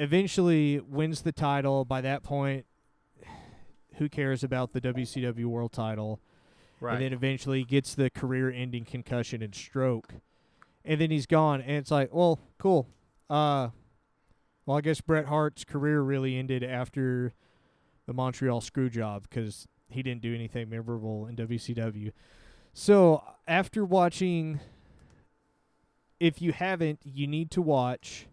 Eventually wins the title. By that point, who cares about the WCW World title? And then eventually gets the career ending concussion and stroke. And then he's gone. And it's like, well, cool. Uh, well, I guess Bret Hart's career really ended after the Montreal screw job because he didn't do anything memorable in WCW. So after watching, if you haven't, you need to watch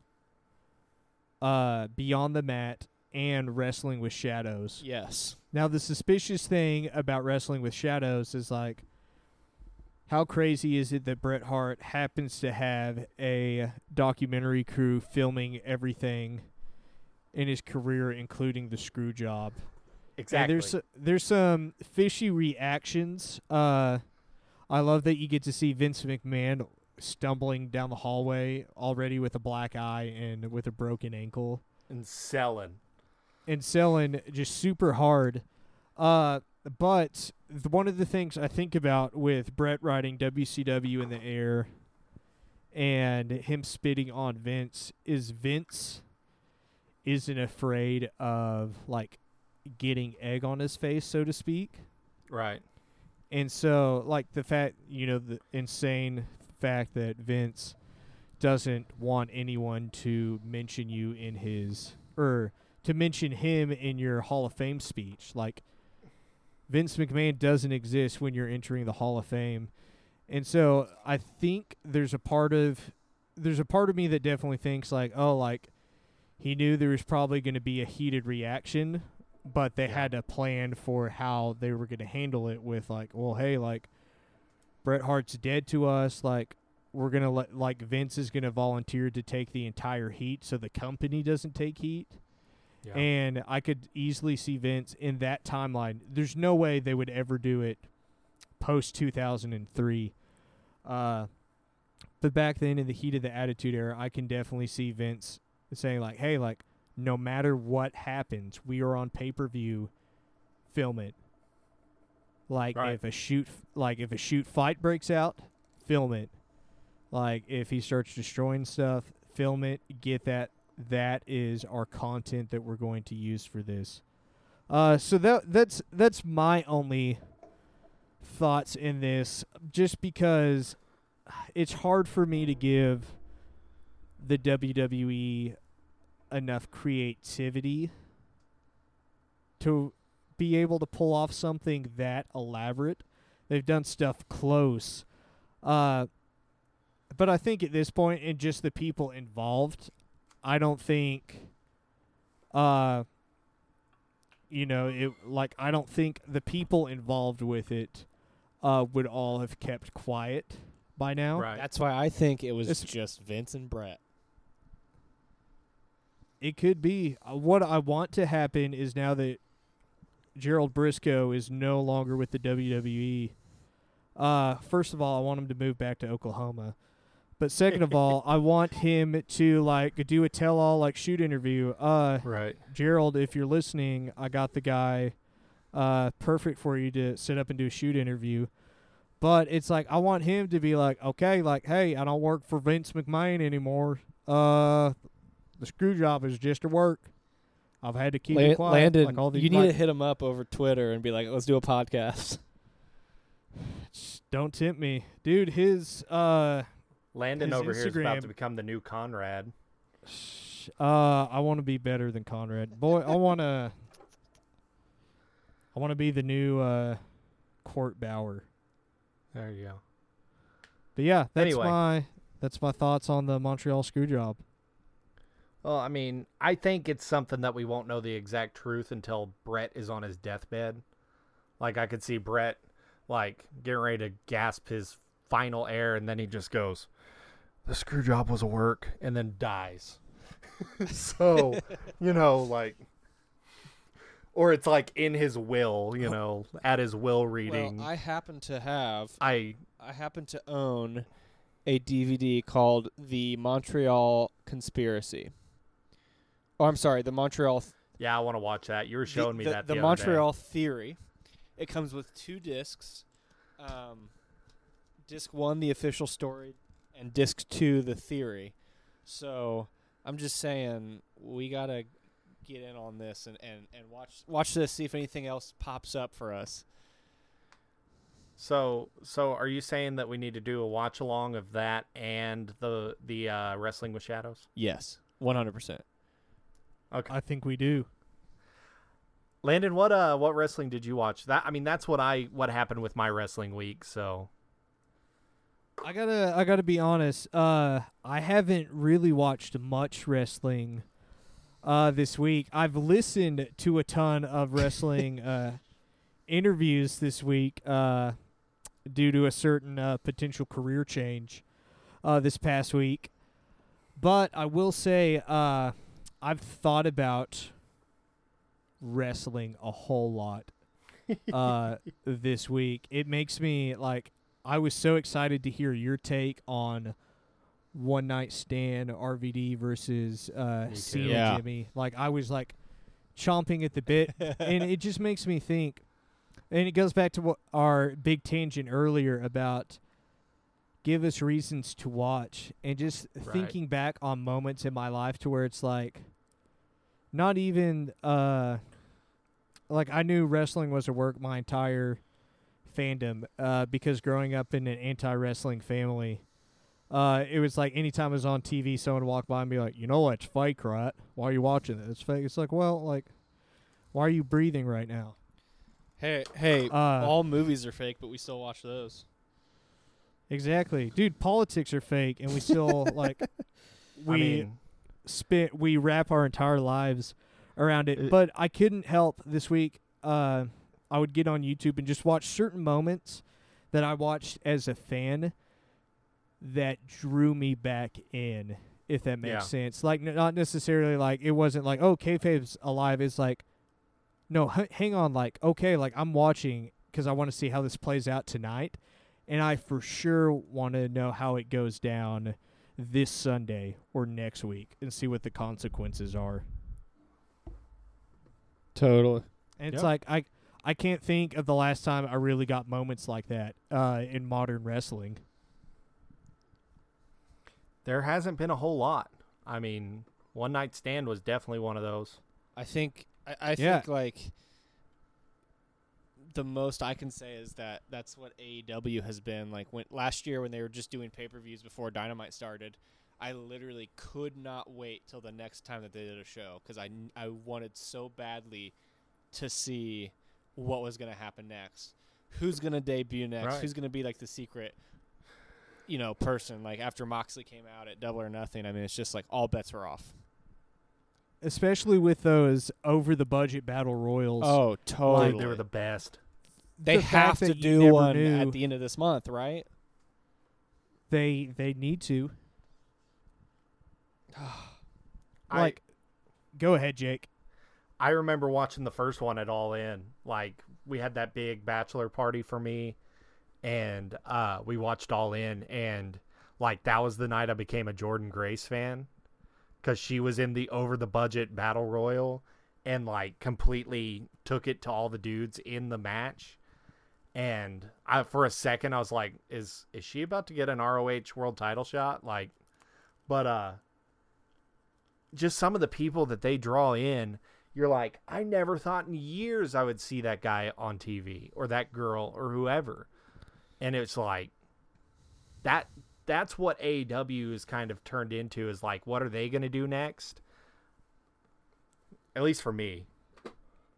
uh, Beyond the Mat and Wrestling with Shadows. Yes. Now, the suspicious thing about wrestling with shadows is like, how crazy is it that Bret Hart happens to have a documentary crew filming everything in his career, including the screw job? And exactly. there's there's some fishy reactions. Uh, I love that you get to see Vince McMahon stumbling down the hallway already with a black eye and with a broken ankle and selling. and selling just super hard. Uh, but one of the things I think about with Bret riding WCW in the air and him spitting on Vince is Vince isn't afraid of like getting egg on his face, so to speak. Right. And so, like the fact, you know, the insane fact that Vince doesn't want anyone to mention you in his or to mention him in your Hall of Fame speech. Like Vince McMahon doesn't exist when you're entering the Hall of Fame. And so I think there's a part of there's a part of me that definitely thinks like, oh, like he knew there was probably going to be a heated reaction, but they had a plan for how they were going to handle it with like, well, hey, like Bret Hart's dead to us, like we're going to let like Vince is going to volunteer to take the entire heat so the company doesn't take heat. Yeah. And I could easily see Vince in that timeline. There's no way they would ever do it post 2003. Uh, but back then, in the heat of the Attitude Era, I can definitely see Vince saying like, "Hey, like, no matter what happens, we are on pay per view. Film it. Like Right. if a shoot, like if a shoot fight breaks out, film it. Like if he starts destroying stuff, film it. Get that. That is our content that we're going to use for this. Uh, so that that's that's my only thoughts in this, just because it's hard for me to give the WWE enough creativity to be able to pull off something that elaborate. They've done stuff close. Uh, but I think at this point, and just the people involved, I don't think, uh, you know, it like I don't think the people involved with it, uh, would all have kept quiet by now. right. That's why I think it was It's- just Vince and Bret. It could be. Uh, what I want to happen is now that Gerald Brisco is no longer with the WWE. Uh, first of all, I want him to move back to Oklahoma. But second of all, I want him to like do a tell-all like shoot interview. Uh, right. Gerald, if you're listening, I got the guy uh, perfect for you to sit up and do a shoot interview. But it's like I want him to be like, okay, like, hey, I don't work for Vince McMahon anymore. Uh, the screw job is just a work. I've had to keep it quiet. Landon, like all these, you need like, to hit him up over Twitter and be like, "Let's do a podcast." Don't tempt me, dude. His uh, Landon His over here is about to become the new Conrad. uh, I want to be better than Conrad. Boy, I want to. I want to be the new uh, Court Bauer. There you go. But yeah, that's Anyway. my that's my thoughts on the Montreal screw job. Well, I mean, I think it's something that we won't know the exact truth until Bret is on his deathbed. Like I could see Bret like getting ready to gasp his final air and then he just goes, "The screw job was a work," and then dies. so, you know, like or it's like in his will, you know, at his will reading. Well, I happen to have, I I happen to own a DVD called The Montreal Conspiracy. Oh, I'm sorry, the Montreal th- yeah, I want to watch that. You were showing the, me the, that the, the, other day. Montreal Theory. It comes with two discs. Um, disc one, the official story, and disc two, the theory. So I'm just saying we gotta get in on this and, and, and watch watch this, see if anything else pops up for us. So, so are you saying that we need to do a watch along of that and the the uh, wrestling with shadows? Yes, 100. percent Okay. I think we do. Landon, what uh what wrestling did you watch? That I mean, that's what I what happened with my wrestling week. So, I gotta I gotta be honest. Uh, I haven't really watched much wrestling. Uh, this week I've listened to a ton of wrestling uh interviews this week. Uh, due to a certain uh, potential career change. Uh, this past week, but I will say uh, I've thought about wrestling a whole lot uh, this week. It makes me like I was so excited to hear your take on one night stand RVD versus uh, Cena Yeah. Jimmy. Like I was like chomping at the bit, and it just makes me think. And it goes back to what our big tangent earlier about give us reasons to watch, and just Right. thinking back on moments in my life to where it's like not even uh like I knew wrestling was a work my entire fandom uh because growing up in an anti-wrestling family uh it was like anytime it was on TV someone would walk by and be like you know it's fake right why are you watching it it's fake it's like well like why are you breathing right now Hey, hey, uh all movies are fake, but we still watch those. exactly dude politics are fake and we still like we I mean, spent we wrap our entire lives around it. It- but I couldn't help this week. Uh, I would get on YouTube and just watch certain moments that I watched as a fan that drew me back in. If that makes Yeah. sense, like n- not necessarily like it wasn't like oh kayfabe's alive. It's like no, h- hang on, like okay, like I'm watching because I want to see how this plays out tonight, and I for sure want to know how it goes down this Sunday or next week and see what the consequences are. Totally. And it's like I I can't think of the last time I really got moments like that uh, in modern wrestling. There hasn't been a whole lot. I mean, One Night Stand was definitely one of those. I think I, I Yeah. think like the most I can say is that that's what AEW has been like when last year when they were just doing pay-per-views before Dynamite started. I literally could not wait till the next time that they did a show cuz I I wanted so badly to see what was going to happen next. Who's going to debut next? Right. Who's going to be like the secret you know, person like after Moxley came out at Double or Nothing. I mean, it's just like all bets are off. Especially with those over the budget battle royals. Oh, totally. Like, they were the best. They the have to do one knew- at the end of this month, right? They they need to. I- Like go ahead, Jake. I remember watching the first one at All In. Like we had that big bachelor party for me, and uh, we watched All In, and like that was the night I became a Jordynne Grace fan because she was in the over the budget battle royal and like completely took it to all the dudes in the match. And I, for a second, I was like, "Is is she about to get an ROH world title shot?" Like, but uh, just some of the people that they draw in you're like, I never thought in years I would see that guy on TV or that girl or whoever. And it's like that that's what AEW is kind of turned into is like what are they going to do next? At least for me.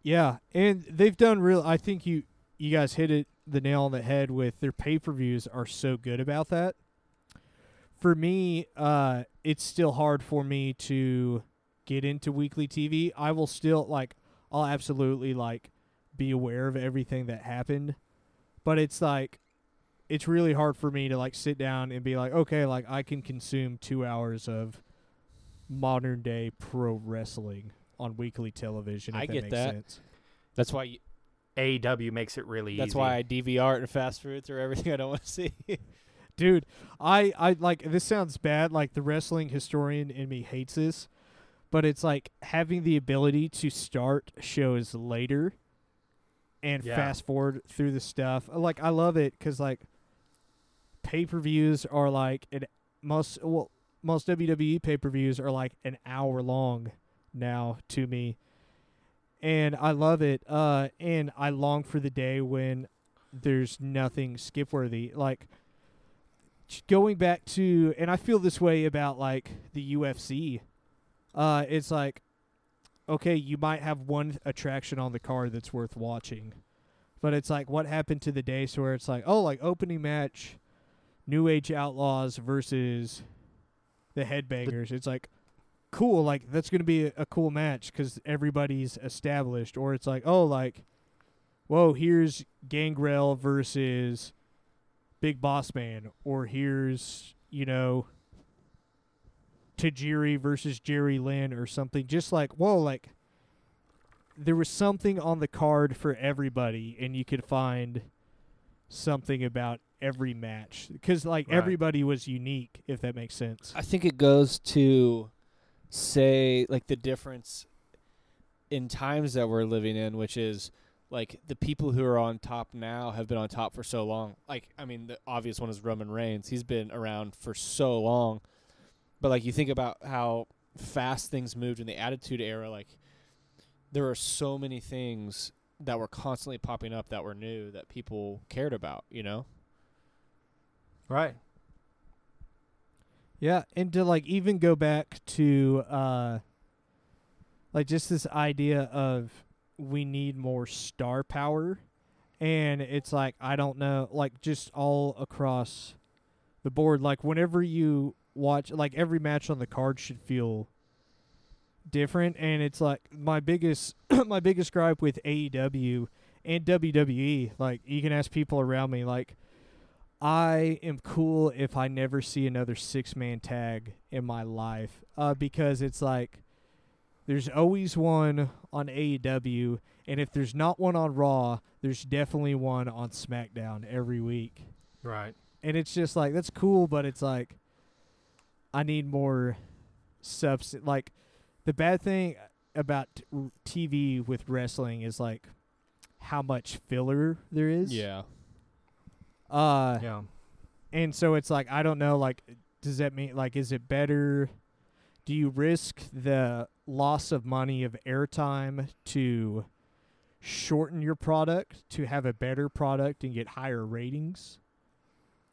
Yeah, and they've done real. I think you you guys hit it the nail on the head with their pay per views are so good about that. For me, uh, it's still hard for me to get into weekly TV. I will still like. I'll absolutely like be aware of everything that happened, but it's like it's really hard for me to like sit down and be like, okay, like I can consume two hours of modern day pro wrestling on weekly television. If I that get makes that. sense. That's why. You, AEW makes it really that's easy. why I DVR it and fast food through everything I don't want to see. dude i i like this sounds bad like the wrestling historian in me hates this but it's like having the ability to start shows later and Yeah. fast forward through the stuff like i love it because like pay-per-views are like an most well most wwe pay-per-views are like an hour long now to me and i love it uh and i long for the day when there's nothing skip worthy like going back to and I feel this way about like the UFC. Uh it's like okay, you might have one attraction on the card that's worth watching. But it's like what happened to the days where it's like, oh, like opening match New Age Outlaws versus the Headbangers. It's like cool, like that's to be a, a cool match cuz everybody's established or it's like, oh, like whoa, here's Gangrel versus Big Boss Man, or here's you know Tajiri versus Jerry Lynn or something. Just like whoa, like there was something on the card for everybody, and you could find something about every match because like Right. everybody was unique, if that makes sense. I think it goes to say like the difference in times that we're living in, which is like the people who are on top now have been on top for so long. Like I mean, the obvious one is Roman Reigns. He's been around for so long. But like you think about how fast things moved in the Attitude Era, like there are so many things that were constantly popping up that were new that people cared about, you know? Right. Yeah, and to like even go back to uh like just this idea of we need more star power and it's like I don't know like just all across the board like whenever you watch like every match on the card should feel different and it's like my biggest my biggest gripe with AEW and WWE like you can ask people around me like I am cool if I never see another six man tag in my life uh because it's like there's always one on AEW and if there's not one on Raw there's definitely one on SmackDown every week Right. and it's just like that's cool but it's like i need more substance like the bad thing about t- r- tv with wrestling is like how much filler there is Yeah. uh Yeah. and so it's like i don't know like does that mean like is it better do you risk the loss of money of airtime to shorten your product to have a better product and get higher ratings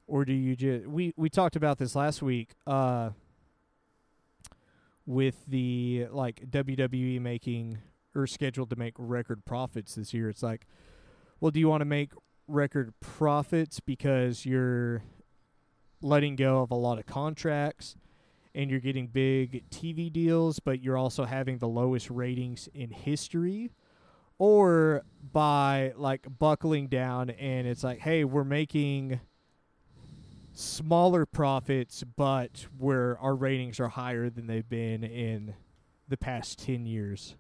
or do you just we we talked about this last week uh with the like WWE making or scheduled to make record profits this year. It's like well do you want to make record profits because you're letting go of a lot of contracts and you're getting big TV deals, but you're also having the lowest ratings in history, or by like buckling down and it's like, hey, we're making smaller profits, but where our ratings are higher than they've been in the past 10 years.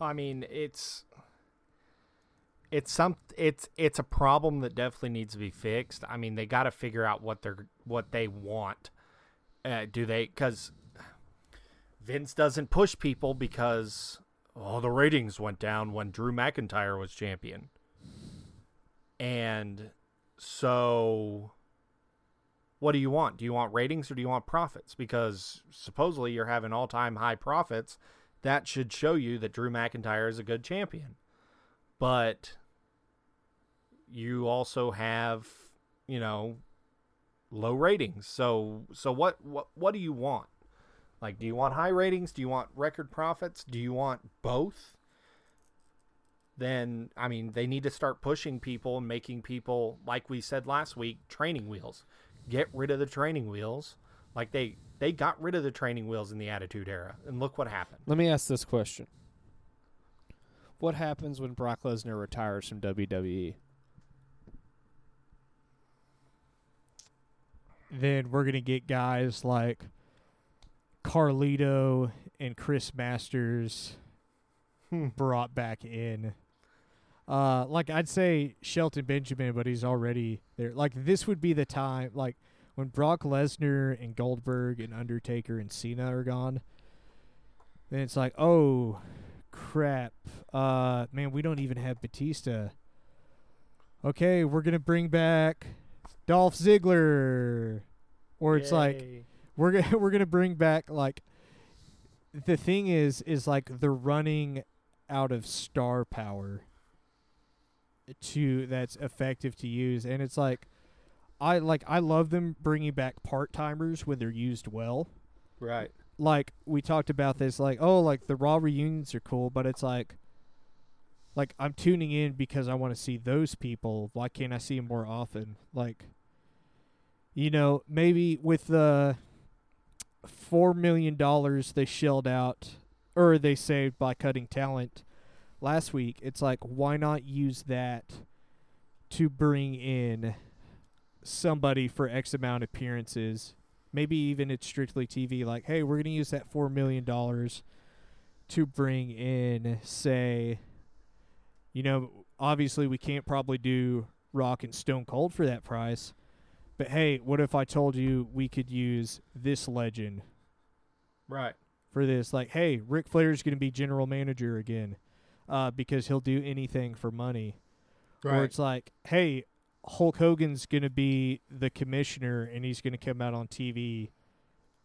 I mean, it's it's some it's it's a problem that definitely needs to be fixed. I mean, they got to figure out what they're what they want. Uh, do they? Because Vince doesn't push people because oh the ratings went down when Drew McIntyre was champion, and so what do you want? Do you want ratings or do you want profits? Because supposedly you're having all time high profits. That should show you that Drew McIntyre is a good champion. But you also have, you know, low ratings. So so what what what do you want? Like do you want high ratings? Do you want record profits? Do you want both? Then I mean, they need to start pushing people and making people like we said last week, training wheels. Get rid of the training wheels. Like they they got rid of the training wheels in the Attitude Era, and look what happened. Let me ask this question. What happens when Brock Lesnar retires from? WWE? then we're gonna get guys like Carlito and Chris Masters hmm. brought back in. Uh, like I'd say Shelton Benjamin, but he's already there. Like this would be the time, like when Brock Lesnar and Goldberg and Undertaker and Cena are gone. Then it's like, oh, crap. Uh, man, we don't even have Batista. Okay, we're gonna bring back Dolph Ziggler, or it's like we're gonna we're gonna bring back like the thing is is like they're running out of star power to that's effective to use, and it's like I like I love them bringing back part timers when they're used well. right. Like we talked about this, like oh, like the raw reunions are cool, but it's like like I'm tuning in because I want to see those people. Why can't I see them more often? Like, you know, maybe with the four million dollars they shelled out or they saved by cutting talent last week, it's like why not use that to bring in somebody for X amount of appearances? Maybe even it's strictly TV. Like, hey, we're gonna use that four million dollars to bring in, say, you know, obviously we can't probably do Rock and Stone Cold for that price. But hey, what if I told you we could use this legend Right. for this? Like, hey, Ric Flair's going to be general manager again uh, because he'll do anything for money. Or it's like, hey, Hulk Hogan's going to be the commissioner and he's going to come out on TV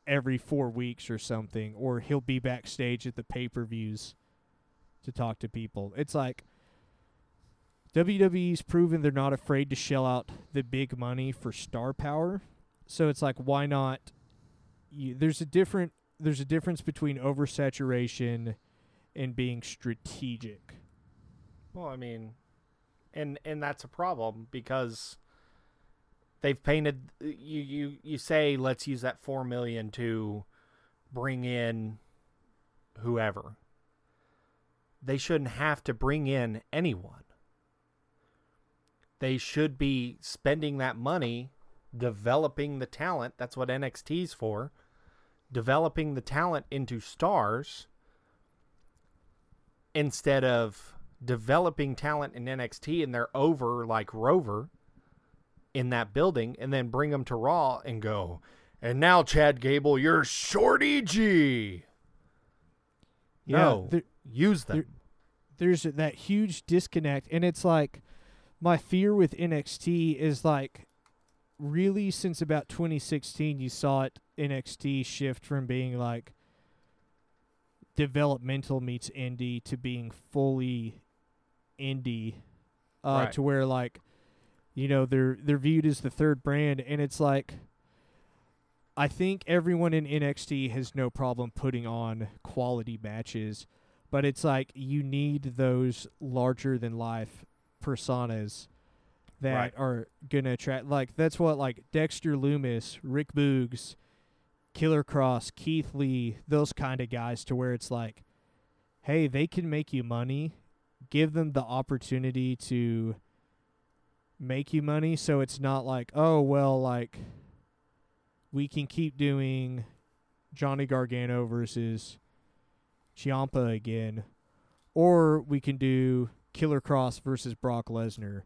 every four weeks or something. Or he'll be backstage at the pay per views to talk to people. It's like WWE's proven they're not afraid to shell out the big money for star power. So it's like, why not? You, there's a different there's a difference between oversaturation and being strategic. Well, I mean, and and that's a problem because they've painted you you you say let's use that 4 million to bring in whoever. They shouldn't have to bring in anyone. They should be spending that money developing the talent. That's what NXT's for. Developing the talent into stars instead of developing talent in NXT and they're over like Rover in that building and then bring them to Raw and go, and now Chad Gable, you're Shorty G. Yeah, no, there- use them. there- there's that huge disconnect and it's like my fear with NXT is like really since about 2016 you saw it NXT shift from being like developmental meets indie to being fully indie uh Right. to where like you know they're they're viewed as the third brand and it's like I think everyone in NXT has no problem putting on quality matches but it's like you need those larger than life personas that Right. are gonna attract like that's what like Dexter Lumis, Rick Boogs, Killer Kross, Keith Lee, those kind of guys to where it's like, hey, they can make you money. Give them the opportunity to make you money so it's not like, oh well like we can keep doing Johnny Gargano versus Ciampa again, or we can do Killer Kross versus Brock Lesnar,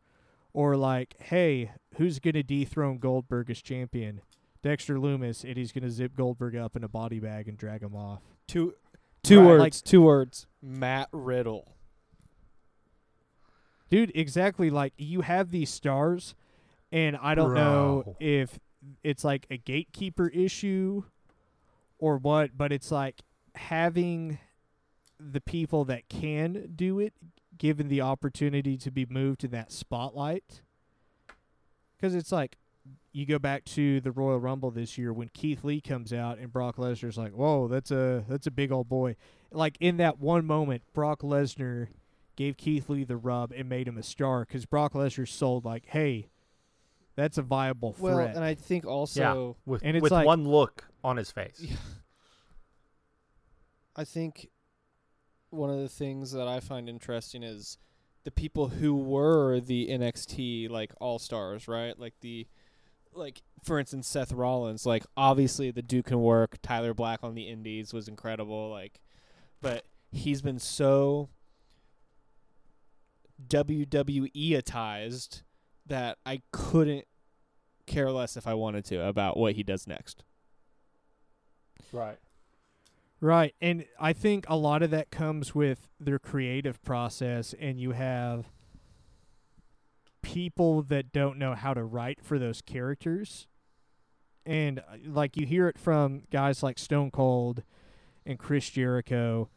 or like, hey, who's gonna dethrone Goldberg as champion? Dexter Lumis, and he's gonna zip Goldberg up in a body bag and drag him off. Two two Right. words. Like- two words. Matt Riddle. Dude, exactly. Like you have these stars, and I don't know if it's like a gatekeeper issue or what, but it's like having the people that can do it given the opportunity to be moved in that spotlight. Because it's like you go back to the Royal Rumble this year when Keith Lee comes out and Brock Lesnar's like, "Whoa, that's a that's a big old boy." Like in that one moment, Brock Lesnar gave Keith Lee the rub and made him a star because Brock Lesnar sold like, "Hey, that's a viable threat." Well, and I think also with And it's with like- one look on his face. I think one of the things that I find interesting is the people who were the NXT like all stars, right? Like the like for instance Seth Rollins, like obviously the Duke can work, Tyler Black on the indies was incredible, like but he's been so WWE-atized that I couldn't care less if I wanted to about what he does next. Right. Right. And I think a lot of that comes with their creative process and you have people that don't know how to write for those characters. And uh, like you hear it from guys like Stone Cold and Chris Jericho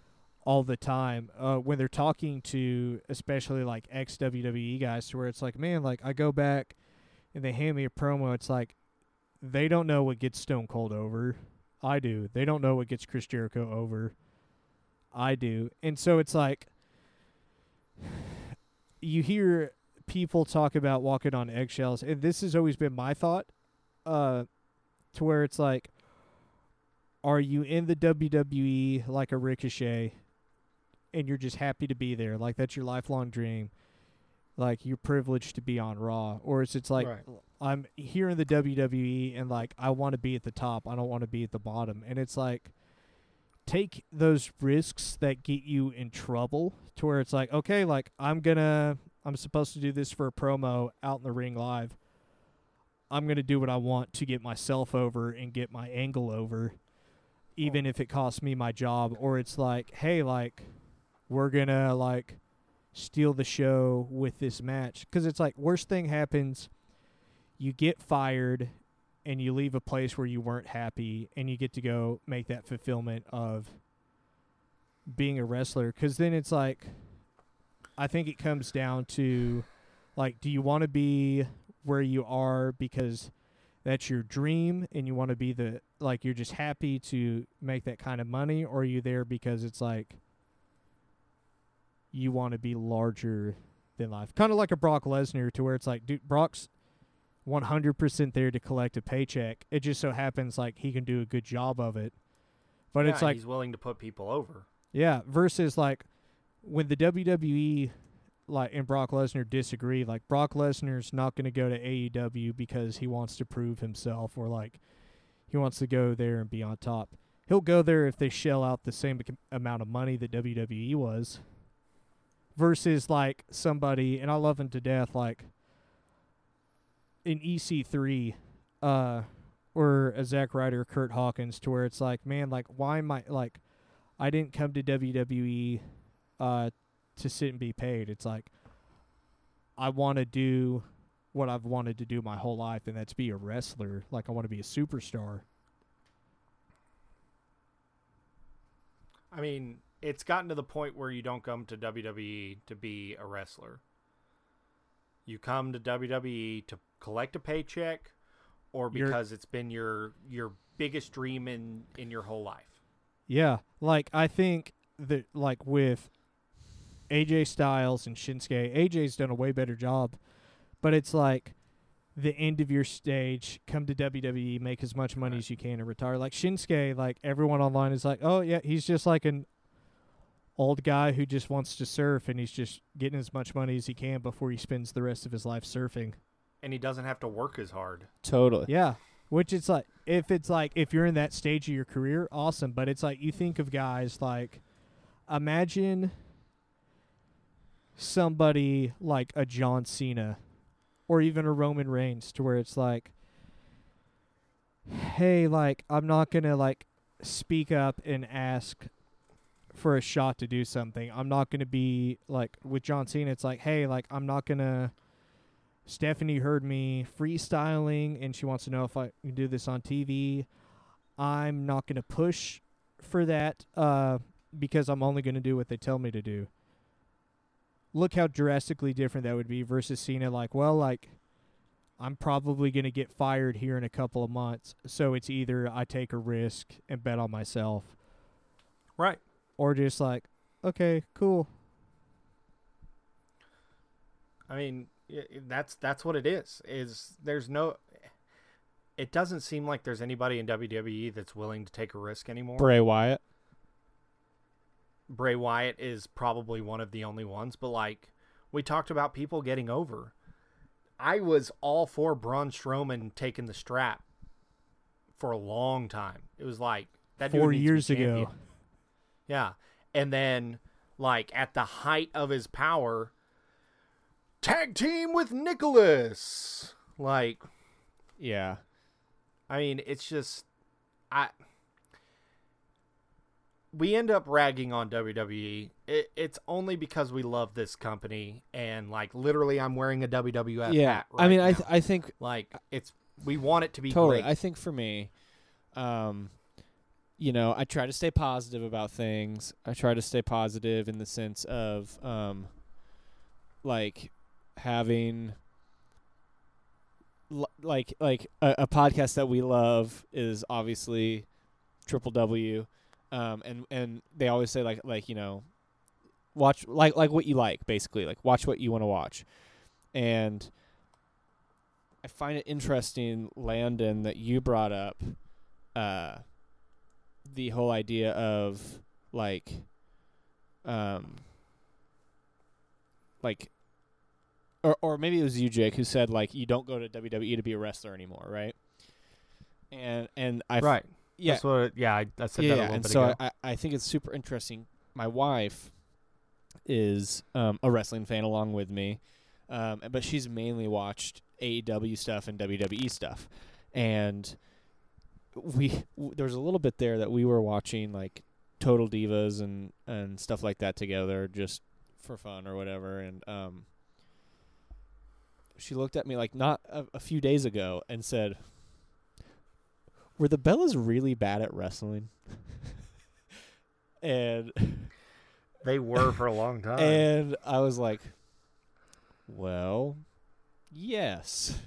all the time uh, when they're talking to especially like ex WWE guys to where it's like, man, like I go back and they hand me a promo, it's like they don't know what gets Stone Cold over. I do. They don't know what gets Chris Jericho over. I do. And so it's like you hear people talk about walking on eggshells, and this has always been my thought, uh, to where it's like, are you in the WWE like a Ricochet, and you're just happy to be there, like that's your lifelong dream, like you're privileged to be on Raw, or is it's like Right. I'm here in the WWE and like I want to be at the top. I don't want to be at the bottom. And it's like take those risks that get you in trouble to where it's like, okay, like I'm going to I'm supposed to do this for a promo out in the ring live. I'm going to do what I want to get myself over and get my angle over even if it costs me my job. Or it's like, hey, like we're going to like steal the show with this match. Cuz it's like worst thing happens you get fired and you leave a place where you weren't happy and you get to go make that fulfillment of being a wrestler. Cuz then it's like I think it comes down to like do you want to be where you are because that's your dream and you want to be the like you're just happy to make that kind of money or are you there because it's like you want to be larger than life kind of like a Brock Lesnar to where it's like dude Brock's 100% there to collect a paycheck. It just so happens like he can do a good job of it. But Yeah, it's like he's willing to put people over. Yeah, versus like when the WWE like and Brock Lesnar disagree, like Brock Lesnar's not going to go to AEW because he wants to prove himself or like he wants to go there and be on top. He'll go there if they shell out the same amount of money that WWE was. Versus like somebody, and I love him to death, like in EC3, uh, or a Zack Ryder, Kurt Hawkins, to where it's like, man, like why am I like I didn't come to WWE uh, to sit and be paid. It's like I want to do what I've wanted to do my whole life, and that's be a wrestler. Like I want to be a superstar. I mean, it's gotten to the point where you don't come to WWE to be a wrestler. You come to WWE to collect a paycheck or You're- because it's been your your biggest dream in in your whole life. Yeah, like I think that like with AJ Styles and Shinsuke, AJ's done a way better job, but it's like the end of your stage. Come to WWE, make as much money Right. as you can, and retire. Like Shinsuke, like everyone online is like, oh yeah, he's just like an old guy who just wants to surf, and he's just getting as much money as he can before he spends the rest of his life surfing. And he doesn't have to work as hard. Totally. Yeah. Which it's like if it's like if you're in that stage of your career, awesome. But it's like you think of guys like imagine somebody like a John Cena or even a Roman Reigns to where it's like hey, like I'm not gonna like speak up and ask for a shot to do something. I'm not gonna be like with John Cena, it's like, hey, like I'm not gonna Stephanie heard me freestyling and she wants to know if I can do this on TV. I'm not going to push for that uh, because I'm only going to do what they tell me to do. Look how drastically different that would be versus Cena. Like, well, like, I'm probably going to get fired here in a couple of months. So it's either I take a risk and bet on myself Right. or just like, okay, cool. I mean, i- i- that's that's what it is. Is there's no it doesn't seem like there's anybody in WWE that's willing to take a risk anymore. Bray Wyatt. Bray Wyatt is probably one of the only ones, but like we talked about people getting over. I was all for Braun Strowman taking the strap for a long time. It was like that Four needs to be years ago. Yeah. And then like at the height of his power, tag team with Nicholas. Like Yeah. I mean, it's just I we end up ragging on WWE. It, it's only because we love this company and like literally I'm wearing a WWF yeah. hat I right mean, I th- I think like it's we want it to be totally. great. I think for me, um, you know, I try to stay positive about things. I try to stay positive in the sense of, um, like having, l- like, like a, a podcast that we love is obviously Triple W, um, and and they always say like like you know, watch like like what you like basically like watch what you want to watch, and. I find it interesting, Landon, that you brought up uh, the whole idea of like, um, like, or or maybe it was you, Jake, who said like you don't go to WWE to be a wrestler anymore, right? And and I right. Yeah That's what yeah, I, I said yeah, that a yeah, little and bit so ago. I, I think it's super interesting. My wife is um, a wrestling fan along with me, um, but she's mainly watched AEW stuff and WWE stuff, and we w- there was a little bit there that we were watching like Total Divas and and stuff like that together just for fun or whatever, and um, she looked at me like not a, a few days ago and said. Were the Bellas really bad at wrestling? and they were for a long time. and I was like, well, yes.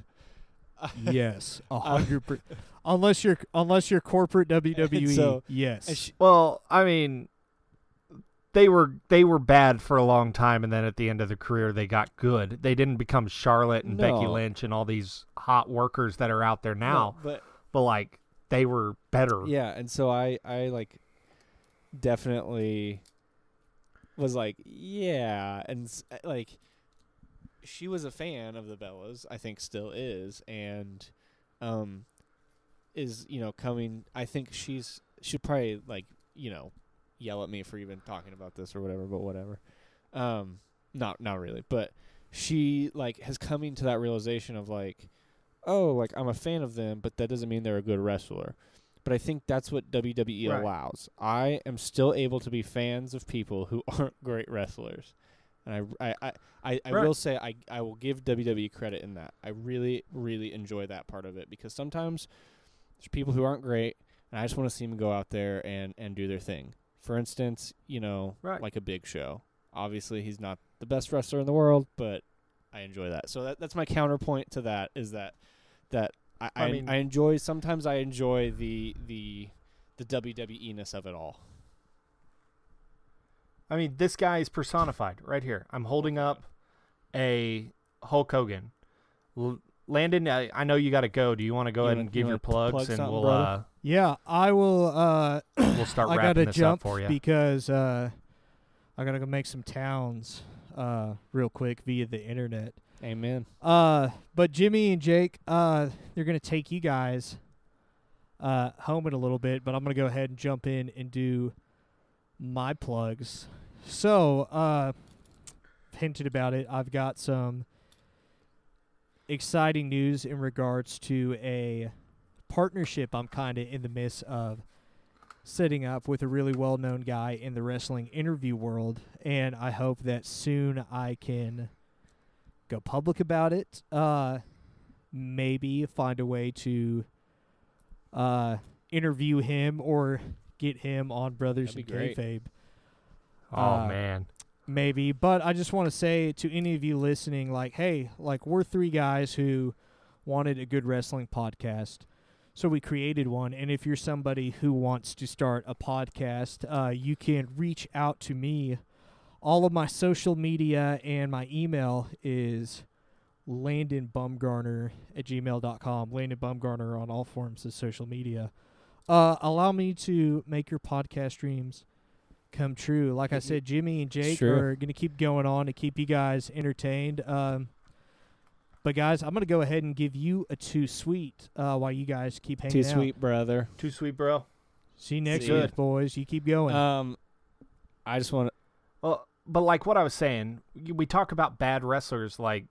yes, a hundred per- Unless you're unless you're corporate WWE, so- yes. She, well, I mean they were they were bad for a long time and then at the end of their career they got good. They didn't become Charlotte and Becky Lynch and all these hot workers that are out there now, no, but but like they were better. yeah, and so I I like definitely was like, yeah, and uh, like she was a fan of the Bellas, I think still is, and um is, you know, coming I think she's she'd probably like, you know, yell at me for even talking about this or whatever, but whatever. Um not not really, but she like has coming to that realization of like, oh, like I'm a fan of them, but that doesn't mean they're a good wrestler. But I think that's what WWE Right. allows. I am still able to be fans of people who aren't great wrestlers. And I, I, I, I, I Right. will say I, I will give WWE credit in that. I really, really enjoy that part of it because sometimes there's people who aren't great, and I just want to see them go out there and, and do their thing. For instance, you know, Right. like a Big Show. Obviously, he's not the best wrestler in the world, but I enjoy that. So that, that's my counterpoint to that is that that I, I I, mean- I enjoy sometimes I enjoy the the the WWE ness of it all. I mean, this guy is personified right here. I'm holding up a Hulk Hogan. L- Landon, I, I know you got to go. Do you want to go You ahead wanna- and you give your plugs, plug and we'll brother? Yeah, I will. Uh, uh, we'll start I gotta jump for you. because uh, I gotta go make some towns uh, real quick via the internet. Amen. Uh, but Jimmy and Jake, uh, they're gonna take you guys uh, home in a little bit, but I'm gonna go ahead and jump in and do my plugs. So, uh, hinted about it. I've got some exciting news in regards to a partnership I'm kind of in the midst of setting up with a really well known guy in the wrestling interview world. And I hope that soon I can go public about it. Uh, maybe find a way to uh, interview him or get him on Brothers That'd and be. Kayfabe. oh uh, man, maybe but i just want to say to any of you listening like hey like we're three guys who wanted a good wrestling podcast so we created one and if you're somebody who wants to start a podcast uh, you can reach out to me all of my social media and my email is landon bumgarner at gmail.com landon bumgarner on all forms of social media uh, allow me to make your podcast dreams come true. Like I said, Jimmy and Jake Sure. are going to keep going on to keep you guys entertained. Um, but guys, I'm going to go ahead and give you a too sweet uh, while you guys keep hanging Too out. sweet, brother. too sweet, bro. See you next See week, boys. You keep going. Um, I just want to. Well, but like what I was saying, we talk about bad wrestlers. Like,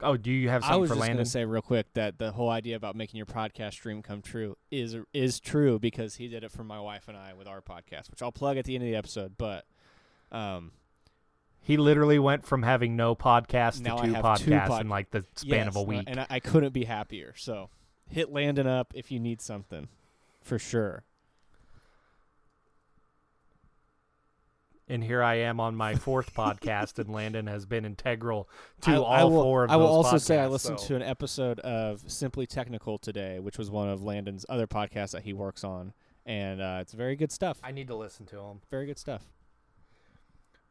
oh, do you have I something was for just Landon? gonna say real quick that the whole idea about making your podcast dream come true is is true because he did it for my wife and I with our podcast, which I'll plug at the end of the episode. But um, He literally went from having no podcast Now to two have two podcasts pod- in like the span of a week. and I, I couldn't be happier. So hit Landon up if you need something, for sure. And here I am on my fourth podcast, and Landon has been integral to I, all I will, four of those. I will those also say I listened so- to an episode of Simply Technical today, which was one of Landon's other podcasts that he works on, and uh, it's very good stuff. I need to listen to him. very good stuff.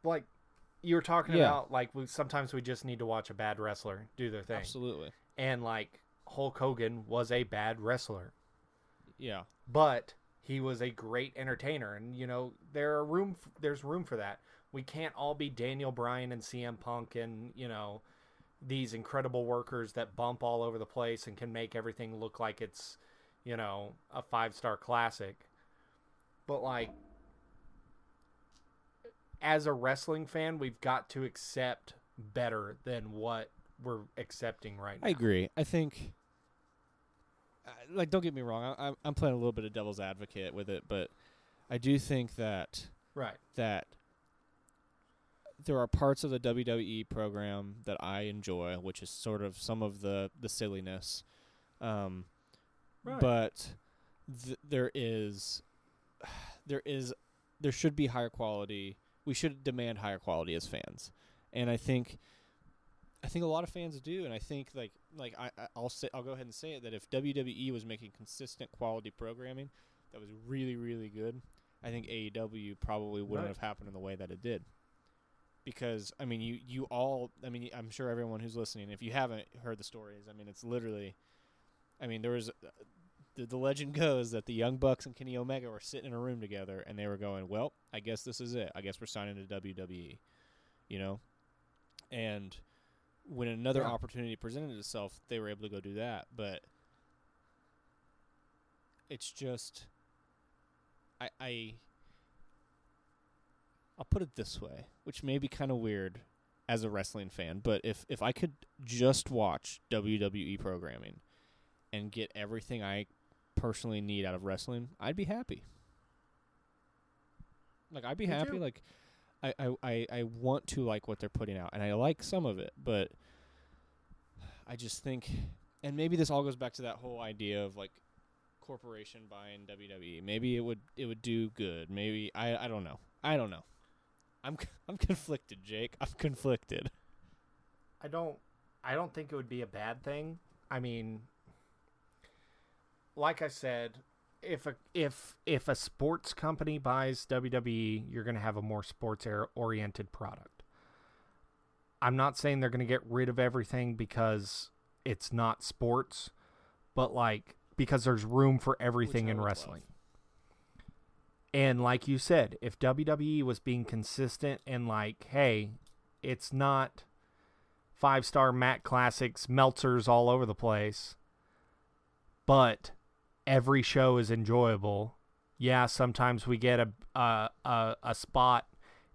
Like you were talking Yeah. about, like we, sometimes we just need to watch a bad wrestler do their thing, Absolutely. and like Hulk Hogan was a bad wrestler, Yeah. but he was a great entertainer, and you know there are room, f- there's room for that. We can't all be Daniel Bryan and CM Punk, and you know these incredible workers that bump all over the place and can make everything look like it's, you know, a five star classic. But like as a wrestling fan, we've got to accept better than what we're accepting right now. I agree. I think, like, don't get me wrong. I, I'm- playing a little bit of devil's advocate with it, but I do think that Right. that there are parts of the WWE program that I enjoy, which is sort of some of the the silliness, um, Right. but th- there is there is there should be higher quality. We should demand higher quality as fans, and I think I think a lot of fans do, and I think like like I I'll say I'll go ahead and say it that if WWE was making consistent quality programming that was really really good, I think AEW probably wouldn't Right. have happened in the way that it did. Because I mean, you you all I mean, I'm sure everyone who's listening, if you haven't heard the stories, I mean, it's literally, I mean, there was uh, the, the legend goes that the Young Bucks and Kenny Omega were sitting in a room together and they were going, "Well, I guess this is it. I guess we're signing to WWE." You know, and when another Yeah. opportunity presented itself, they were able to go do that. But it's just, I, I, I'll put it this way, which may be kind of weird as a wrestling fan, but if if I could just watch WWE programming and get everything I personally need out of wrestling, I'd be happy. Like I'd be Me happy. too. Like I, I, I, want to like what they're putting out, and I like some of it, but I just think, and maybe this all goes back to that whole idea of like corporation buying WWE. Maybe it would it would do good. Maybe I I don't know. I don't know. I'm I'm conflicted, Jake. I'm conflicted. I don't I don't think it would be a bad thing. I mean like I said, if a if if a sports company buys WWE, you're going to have a more sports oriented product. I'm not saying they're going to get rid of everything because it's not sports, but like because there's room for everything in would love. wrestling. And like you said, if WWE was being consistent and like, hey, it's not five star Matt Classics, Meltzers all over the place, but every show is enjoyable. Yeah, sometimes we get a a a, a spot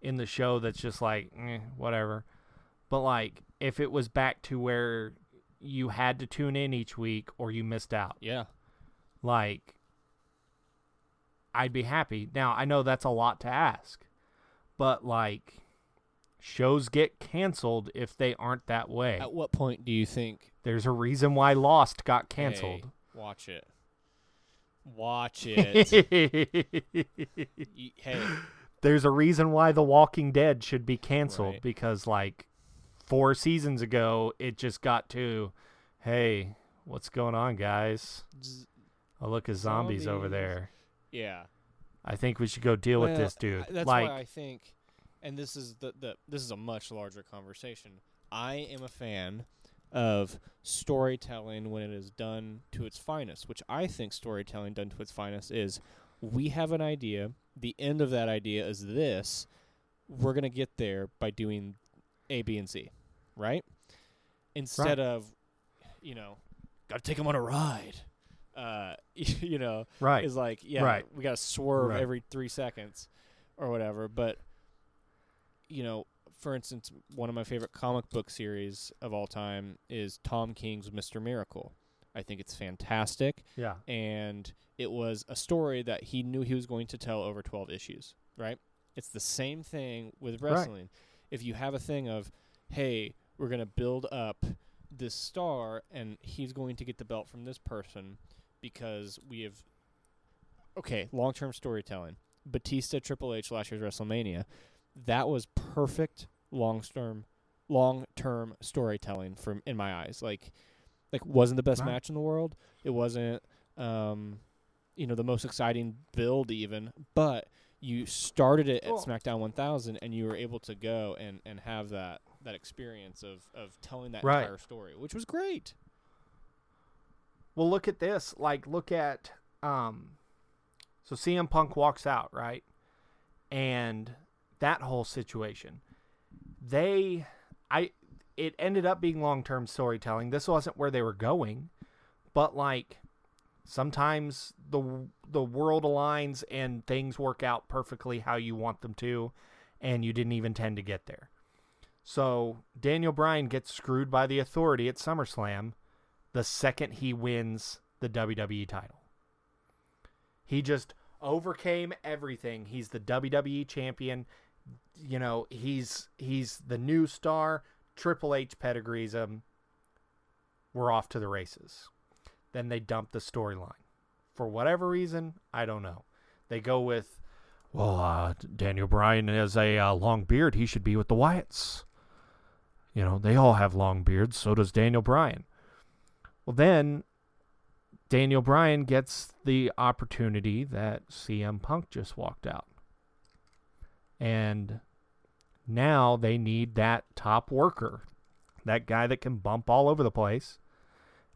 in the show that's just like eh, whatever, but like if it was back to where you had to tune in each week or you missed out, Yeah. like I'd be happy. Now, I know that's a lot to ask, but like shows get canceled if they aren't that way. At what point do you think There's a reason why Lost got canceled. Hey, watch it. Watch it. Hey, There's a reason why The Walking Dead should be canceled Right. because like 4 seasons ago it just got to hey, what's going on guys? Oh, look at zombies, over there. yeah. I think we should go deal with this dude. That's like why I think, and this is the, the this is a much larger conversation. I am a fan of storytelling when it is done to its finest, which I think storytelling done to its finest is we have an idea. The end of that idea is this. We're gonna get there by doing A, B, and C, right? Instead of, you know, got to take them on a ride. Uh, you know, right. is like, yeah, Right. we got to swerve Right. every three seconds or whatever. But, you know, for instance, one of my favorite comic book series of all time is Tom King's Mr. Miracle. I think it's fantastic. yeah. And it was a story that he knew he was going to tell over 12 issues, right? It's the same thing with Right. wrestling. If you have a thing of, hey, we're going to build up this star and he's going to get the belt from this person because we have okay, long-term storytelling. Batista Triple H last year's WrestleMania. That was perfect long-term long-term storytelling from in my eyes. Like like wasn't the best Right. match in the world. It wasn't um you know the most exciting build even, but you started it at SmackDown 1000 and you were able to go and and have that that experience of of telling that Right. entire story, which was great. Well, look at this. Like, look at um. So CM Punk walks out, right? And that whole situation, they, I, it ended up being long term storytelling. This wasn't where they were going, but like, sometimes the the world aligns and things work out perfectly how you want them to, and you didn't even tend to get there. So Daniel Bryan gets screwed by the authority at SummerSlam the second he wins the WWE title. He just overcame everything. He's the WWE champion. You know, he's he's the new star. Triple H pedigrees him. We're off to the races. Then they dump the storyline. For whatever reason, I don't know. They go with, well, uh, Daniel Bryan has a uh, long beard. He should be with the Wyatts. You know, they all have long beards. So does Daniel Bryan. Well, then Daniel Bryan gets the opportunity that CM Punk just walked out. And now they need that top worker, that guy that can bump all over the place.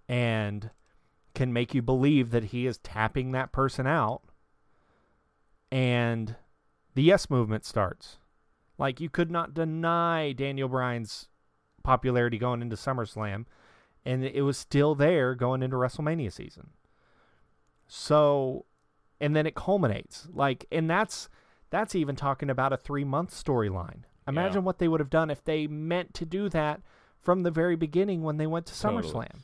And can make you believe that he is tapping that person out and the yes movement starts. Like you could not deny Daniel Bryan's popularity going into SummerSlam and it was still there going into WrestleMania season. So and then it culminates. Like and that's that's even talking about a 3-month storyline. Imagine Yeah. what they would have done if they meant to do that from the very beginning when they went to Totally. SummerSlam.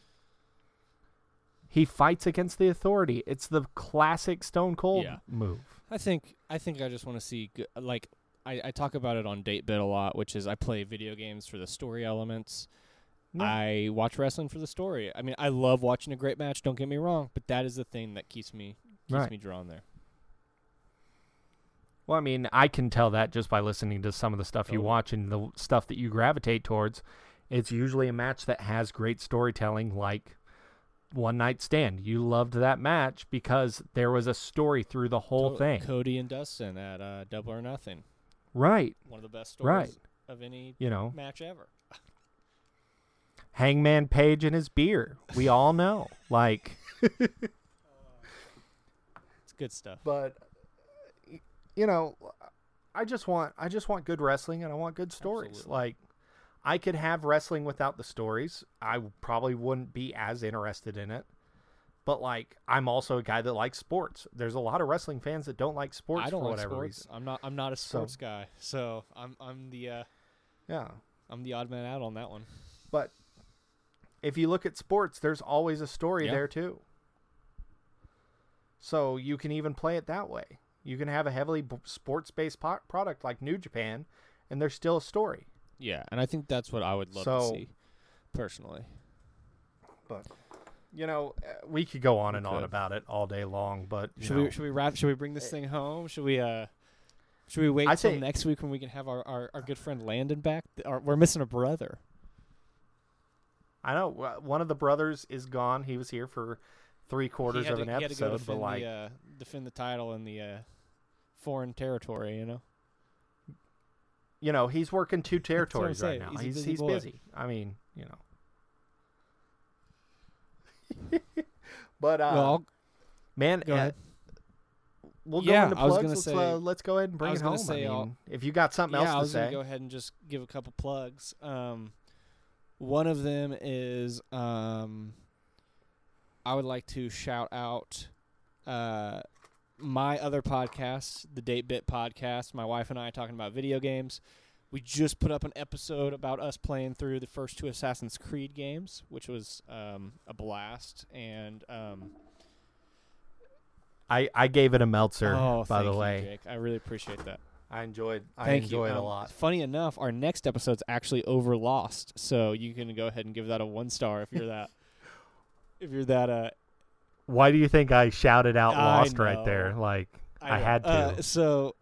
He fights against the authority. It's the classic Stone Cold Yeah. move. I think I think I just want to see like I, I talk about it on Date Bit a lot, which is I play video games for the story elements. Yeah. I watch wrestling for the story. I mean, I love watching a great match. Don't get me wrong, but that is the thing that keeps me keeps Right. me drawn there. Well, I mean, I can tell that just by listening to some of the stuff you watch and the stuff that you gravitate towards. It's usually a match that has great storytelling, like One Night Stand. You loved that match because there was a story through the whole To- thing. Cody and Dustin at uh, Double or Nothing, right. one of the best stories Right. of any You know, match ever. Hangman Page and his beer. We all know. Like, It's good stuff. but you know, I just want I just want good wrestling and I want good stories. Absolutely. Like I could have wrestling without the stories. I probably wouldn't be as interested in it. But like I'm also a guy that likes sports. There's a lot of wrestling fans that don't like sports I don't for like whatever sports. reason. I'm not. I'm not a So- sports guy. So I'm. I'm the. Uh, Yeah. I'm the odd man out on that one. But if you look at sports, there's always a story Yeah. there too. So you can even play it that way. You can have a heavily b- sports-based po- product like New Japan, and there's still a story. Yeah, and I think that's what I would love So- to see, personally. But you know, uh, we could go on We and on about it all day long. But Should know, we? Should we wrap? Should we bring this thing home? Should we? Uh, should we wait I think- next week when we can have our, our, our good friend Landon back? Our, we're missing a brother. I know one of the brothers is gone. He was here for three quarters of to, an he had to go episode, but defend like, the, uh, defend the title in the uh, foreign territory. You know. you know, he's working two territories right now. He's He's busy he's busy. I mean, you know. but uh, well, I'll, man, go uh, ahead. we'll go Yeah, into I was plugs. gonna let's, say- uh, let's go ahead and bring was it home. say I mean, if you got something yeah, I else was to gonna say, go ahead and just give a couple plugs. Um, one of them is um, I would like to shout out uh, my other podcast, the Date Bit podcast. My wife and I talking about video games. We just put up an episode about us playing through the first two Assassin's Creed games, which was um, a blast. And um, I I gave it a Meltzer. oh, by thank the you, way, Jake. I really appreciate that. I enjoyed. I Thank enjoyed you. a Um, lot. Funny enough, our next episode's actually over Lost, so you can go ahead and give that a one star if you're that. if you're that, uh, Why do you think I shouted out I "Lost" right there? Like I know. had to. Uh, so,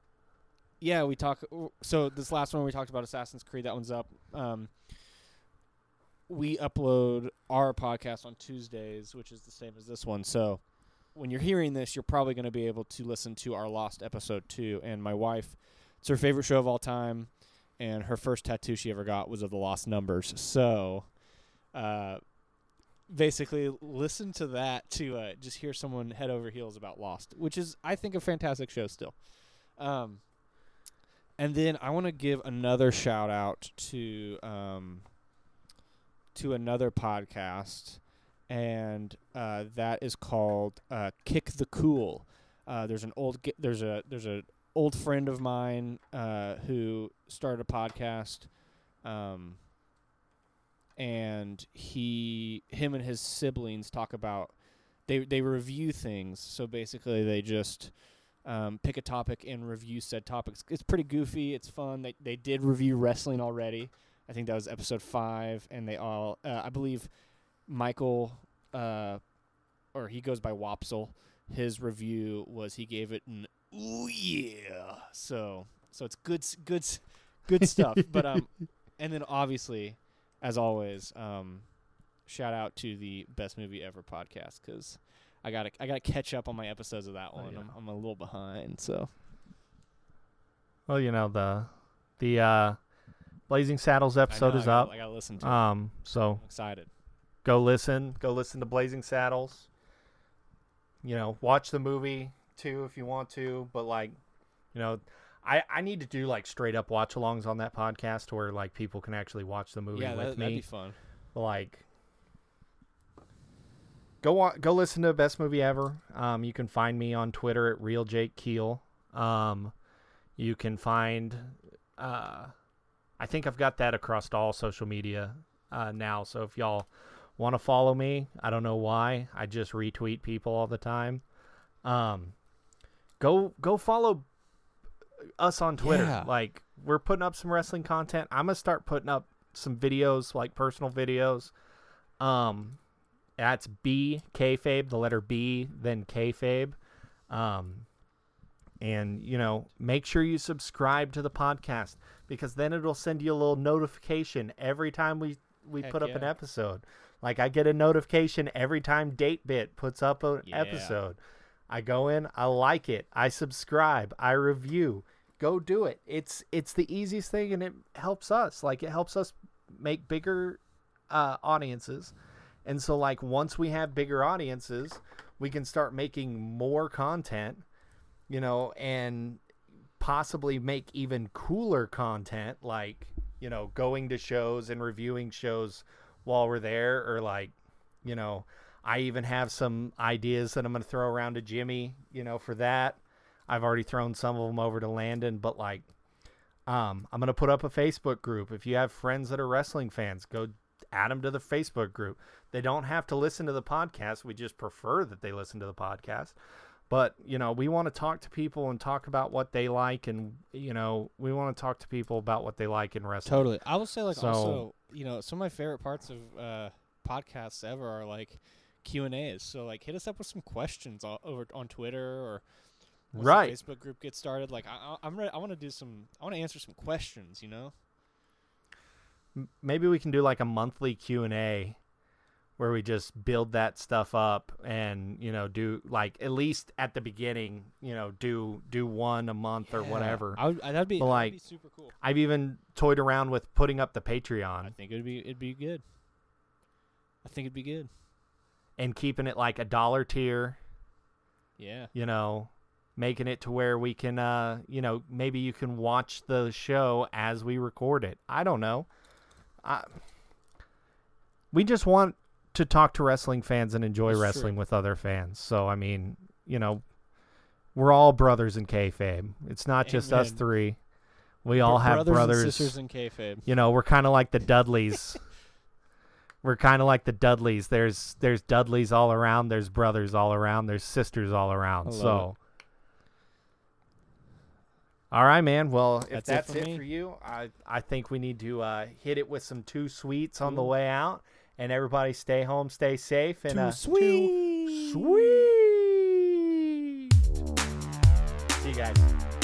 yeah, we talk. So this last one we talked about Assassin's Creed. That one's up. Um, we upload our podcast on Tuesdays, which is the same as this one. So when you're hearing this, you're probably going to be able to listen to our Lost episode too. And my wife, it's her favorite show of all time, and her first tattoo she ever got was of the Lost Numbers. So, uh, basically, listen to that to uh, just hear someone head over heels about Lost, which is I think a fantastic show still. Um, and then I want to give another shout out to um, to another podcast, and uh, that is called uh, Kick the Cool. Uh, there's an old there's a there's a old friend of mine uh, who started a podcast, um, and he him and his siblings talk about they they review things. So basically, they just um, pick a topic and review said topics. It's pretty goofy. It's fun. They they did review wrestling already. I think that was episode five, and they all uh, I believe Michael uh, or he goes by Wopsle. His review was he gave it an ooh yeah. So so it's good good good stuff. but um, and then obviously, as always, um, shout out to the best movie ever podcast because I got to I got to catch up on my episodes of that Oh, one. yeah. I'm, I'm a little behind, so Well, you know the the uh, Blazing Saddles episode know, is I gotta, up. I gotta listen to. it. Um, so I'm excited. go listen. Go listen to Blazing Saddles. you know, watch the movie too if you want to, but like, you know, I I need to do like straight up watch alongs on that podcast where like people can actually watch the movie yeah, with that, me. that'd be fun. like go wa- go listen to best movie ever um, you can find me on twitter at real jake keel um, you can find uh, i think i've got that across all social media uh, now so if y'all want to follow me i don't know why i just retweet people all the time um, go go follow us on twitter Yeah. like we're putting up some wrestling content i'm gonna start putting up some videos, like personal videos. Um, that's B kayfabe, the letter B, then kayfabe. Um, and you know, make sure you subscribe to the podcast because then it'll send you a little notification every time we we Heck put up an episode. Like I get a notification every time DateBit puts up an Yeah. episode. I go in, I like it, I subscribe, I review. Go do it. It's it's the easiest thing and it helps us. Like it helps us make bigger uh, audiences. And so like once we have bigger audiences, we can start making more content, you know, and possibly make even cooler content like, you know, going to shows and reviewing shows while we're there or like, you know, I even have some ideas that I'm going to throw around to Jimmy, you know, for that. I've already thrown some of them over to Landon, but like um, I'm going to put up a Facebook group. If you have friends that are wrestling fans, go add them to the Facebook group. They don't have to listen to the podcast. We just prefer that they listen to the podcast. But, you know, we want to talk to people and talk about what they like. And, you know, we want to talk to people about what they like in wrestling. Totally. I will say like So- also, you know, some of my favorite parts of uh, podcasts ever are like Q and A's. So like, hit us up with some questions o- over on Twitter or Right. Facebook group gets started. Like, I, I'm ready. I want to do some. I want to answer some questions. You know. Maybe we can do like a monthly q&a where we just build that stuff up and you know do like at least at the beginning you know do do one a month or whatever I would, that'd be But, that'd like, be super cool. i've even toyed around with putting up the patreon I think it'd be it'd be good. I think it'd be good. And keeping it like a dollar tier. Yeah. you know making it to where we can uh you know maybe you can watch the show as we record it. I don't know. I, we just want to talk to wrestling fans and enjoy That's true. wrestling with other fans. So i mean you know we're all brothers in kayfabe. It's not just us three. We all Br- have brothers, brothers. and sisters in kayfabe. you know we're kind of like the dudleys we're kind of like the dudleys. There's there's dudleys all around there's brothers all around there's sisters all around. So all right man. Well if That's it for it for you i i think we need to uh hit it with some Too Sweets on the way out. And everybody stay home stay safe and Too uh sweet. sweet see you guys